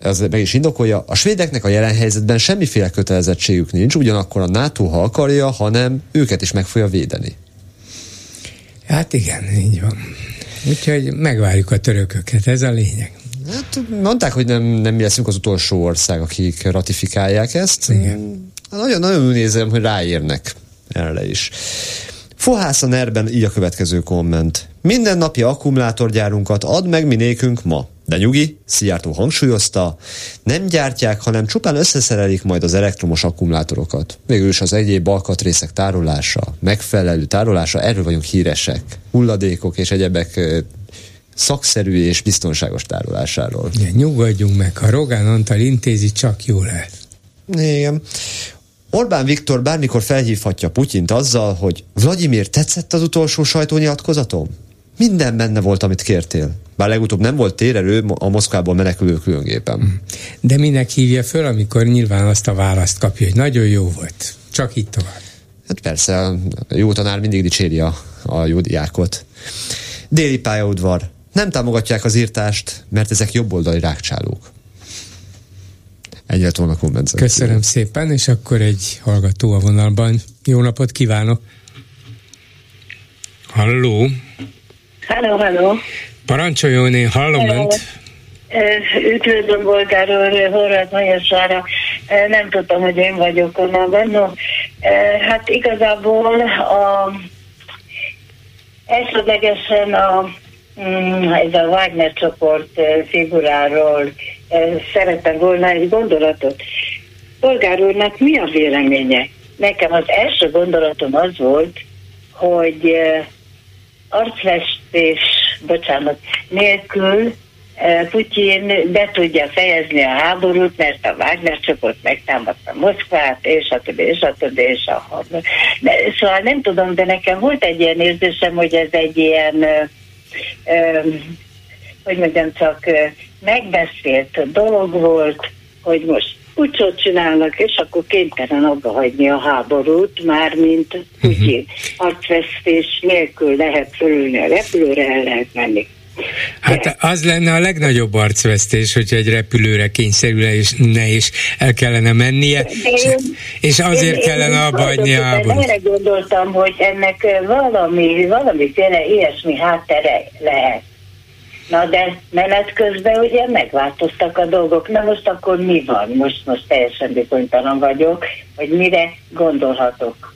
Ez meg is indokolja, a svédeknek a jelen helyzetben semmiféle kötelezettségük nincs, ugyanakkor a NATO, ha akarja, hanem őket is meg fogja védeni. Hát igen, így van. Úgyhogy megvárjuk a törököket, ez a lényeg. Hát mondták, hogy nem, nem mi leszünk az utolsó ország, akik ratifikálják ezt. Igen. Hát nagyon, nagyon úgy nézem, hogy ráérnek erre is. Fohász a nerben így a következő komment. Minden napi akkumulátorgyárunkat ad meg minékünk ma. De nyugi, Szijjártó hangsúlyozta, nem gyártják, hanem csupán összeszerelik majd az elektromos akkumulátorokat. Végül is az egyéb alkatrészek tárolása, megfelelő tárolása, erről vagyunk híresek. Hulladékok és egyebek szakszerű és biztonságos tárolásáról. Igen, nyugodjunk meg, ha Rogán Antal intézi, csak jó lehet. Igen. Orbán Viktor bármikor felhívhatja Putyint azzal, hogy Vladimir, tetszett az utolsó sajtónyilatkozatom? Minden benne volt, amit kértél. Bár legutóbb nem volt térerő a Moszkvából menekülő különgépen. Hm. De minek hívja föl, amikor nyilván azt a választ kapja, hogy nagyon jó volt. Csak itt tovább. Hát persze, jó tanár mindig dicséri a, a jó diákot. Déli pályaudvar. Nem támogatják az írtást, mert ezek jobboldali rákcsálók. Egyre volna kommentet. Köszönöm szépen, és akkor egy hallgató a vonalban. Jó napot kívánok! Halló! Halló, halló! Parancsoljon, én hallom hello. önt. Üdvözlöm Bolgár Horváth Magyarsára. Nem tudtam, hogy én vagyok onnan. No, hát igazából a elsődlegesen a ez a Wagner csoport eh, figuráról eh, szerettem volna egy gondolatot. Polgár úrnak mi a véleménye? Nekem az első gondolatom az volt, hogy eh, arcfestés, bocsánat, nélkül Putyin be tudja fejezni a háborút, mert a Wagner csoport megtámadta Moszkvát, és a többi, és a többi, és a de, Szóval nem tudom, de nekem volt egy ilyen érzésem, hogy ez egy ilyen hogy mondjam, csak megbeszélt dolog volt, hogy most pucsot csinálnak, és akkor kénytelen abba hagyni a háborút, már mint Putyin. Uh-huh. Arcvesztés nélkül lehet fölülni a repülőre, el lehet menni. Hát az lenne a legnagyobb arcvesztés, hogyha egy repülőre kényszerülne és ne is el kellene mennie, én, és azért én, kellene abba hagyni a háborút. Erre gondoltam, hogy ennek valami, valamiféle ilyesmi háttere lehet. Na de menet közben ugye megváltoztak a dolgok. Na most akkor mi van? Most, most teljesen bizonytalan vagyok, hogy mire gondolhatok.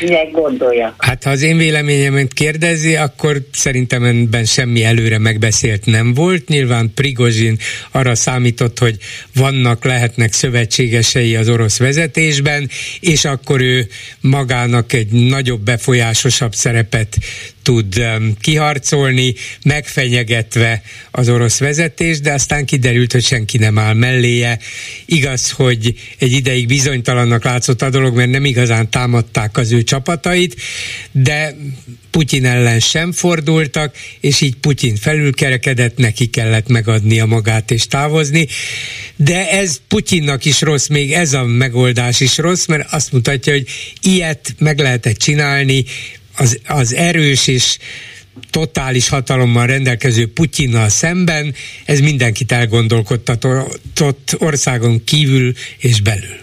Minek gondolja? Hát ha az én véleményemet kérdezi, akkor szerintem ebben semmi előre megbeszélt nem volt. Nyilván Prigozsin arra számított, hogy vannak, lehetnek szövetségesei az orosz vezetésben, és akkor ő magának egy nagyobb, befolyásosabb szerepet tud kiharcolni, megfenyegetve az orosz vezetés, de aztán kiderült, hogy senki nem áll melléje. Igaz, hogy egy ideig bizonytalannak látszott a dolog, mert nem igazán támadták az ő csapatait, de Putyin ellen sem fordultak, és így Putyin felülkerekedett, neki kellett megadnia magát és távozni. De ez Putyinnak is rossz, még ez a megoldás is rossz, mert azt mutatja, hogy ilyet meg lehetett csinálni, az, az erős és totális hatalommal rendelkező Putyinnal szemben, ez mindenkit elgondolkodtatott országon kívül és belül.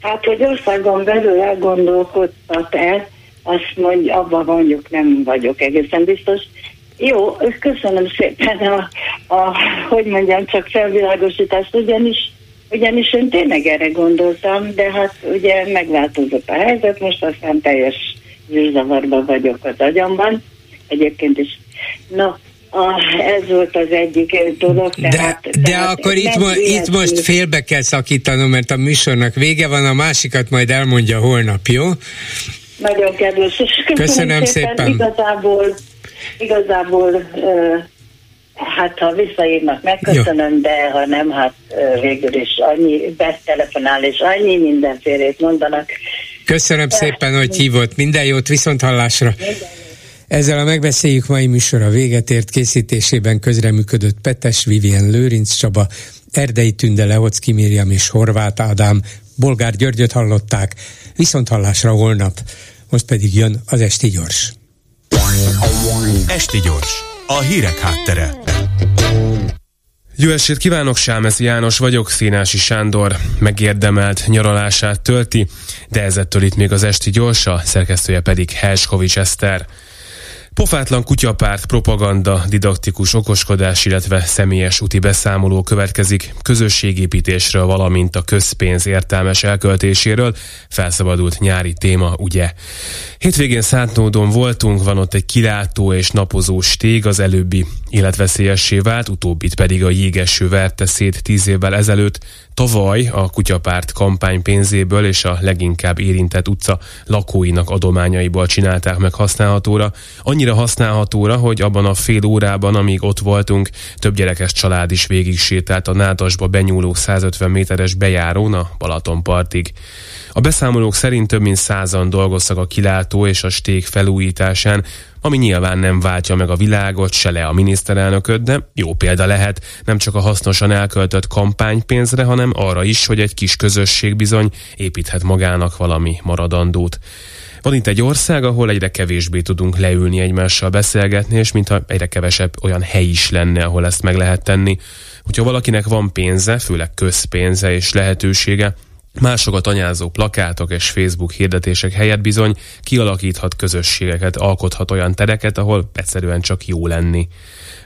Hát, hogy országon belül elgondolkodtat el, azt mondja, abban mondjuk nem vagyok egészen biztos. Jó, köszönöm szépen a, a hogy mondjam, csak felvilágosítást, ugyanis, ugyanis én tényleg erre gondoltam, de hát ugye megváltozott a helyzet, most aztán teljes zűrzavarban vagyok az agyamban. Egyébként is. Na, a, ez volt az egyik dolog. Tehát, de, de tehát akkor itt, mo- itt most félbe kell szakítanom, mert a műsornak vége van, a másikat majd elmondja holnap, jó? Nagyon kedves, és köszönöm, köszönöm szépen. szépen. Igazából, igazából hát ha visszaírnak, megköszönöm, Jó. de ha nem, hát végül is annyi betelefonál, és annyi mindenfélét mondanak. Köszönöm szépen, hogy hívott. Minden jót, viszont hallásra. Ezzel a megbeszéljük mai műsor a véget ért készítésében közreműködött Petes, Vivien Lőrinc Csaba, Erdei Tünde, Leocki Miriam és Horváth Ádám, Bolgár Györgyöt hallották, viszont hallásra holnap. Most pedig jön az Esti Gyors. Esti Gyors, a hírek háttere. Jó estét kívánok, Sámezi János vagyok, Színási Sándor megérdemelt nyaralását tölti, de ezettől itt még az esti gyorsa, szerkesztője pedig Helskovics Eszter. Pofátlan kutyapárt, propaganda, didaktikus okoskodás, illetve személyes úti beszámoló következik közösségépítésről, valamint a közpénz értelmes elköltéséről. Felszabadult nyári téma, ugye? Hétvégén Szántnódon voltunk, van ott egy kilátó és napozó stég, az előbbi életveszélyessé vált, utóbbit pedig a jégeső verte szét tíz évvel ezelőtt, Tavaly a kutyapárt kampány pénzéből és a leginkább érintett utca lakóinak adományaiból csinálták meg használhatóra. Annyira használhatóra, hogy abban a fél órában, amíg ott voltunk, több gyerekes család is végig sétált a Nádasba benyúló 150 méteres bejárón a Balatonpartig. A beszámolók szerint több mint százan dolgoztak a kilátó és a stég felújításán, ami nyilván nem váltja meg a világot, se le a miniszterelnököt, de jó példa lehet nem csak a hasznosan elköltött kampánypénzre, hanem arra is, hogy egy kis közösség bizony építhet magának valami maradandót. Van itt egy ország, ahol egyre kevésbé tudunk leülni egymással beszélgetni, és mintha egyre kevesebb olyan hely is lenne, ahol ezt meg lehet tenni. Hogyha valakinek van pénze, főleg közpénze és lehetősége, Másokat anyázó plakátok és Facebook hirdetések helyett bizony kialakíthat közösségeket, alkothat olyan tereket, ahol egyszerűen csak jó lenni.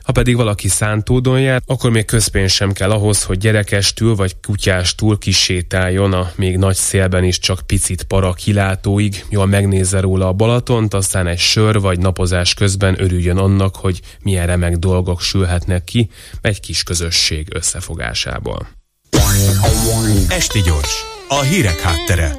Ha pedig valaki szántódon jár, akkor még közpénz sem kell ahhoz, hogy gyerekestül vagy kutyástól kisétáljon a még nagy szélben is csak picit para kilátóig, jól megnézze róla a Balatont, aztán egy sör vagy napozás közben örüljön annak, hogy milyen remek dolgok sülhetnek ki egy kis közösség összefogásából. Esti gyors, a hírek háttere.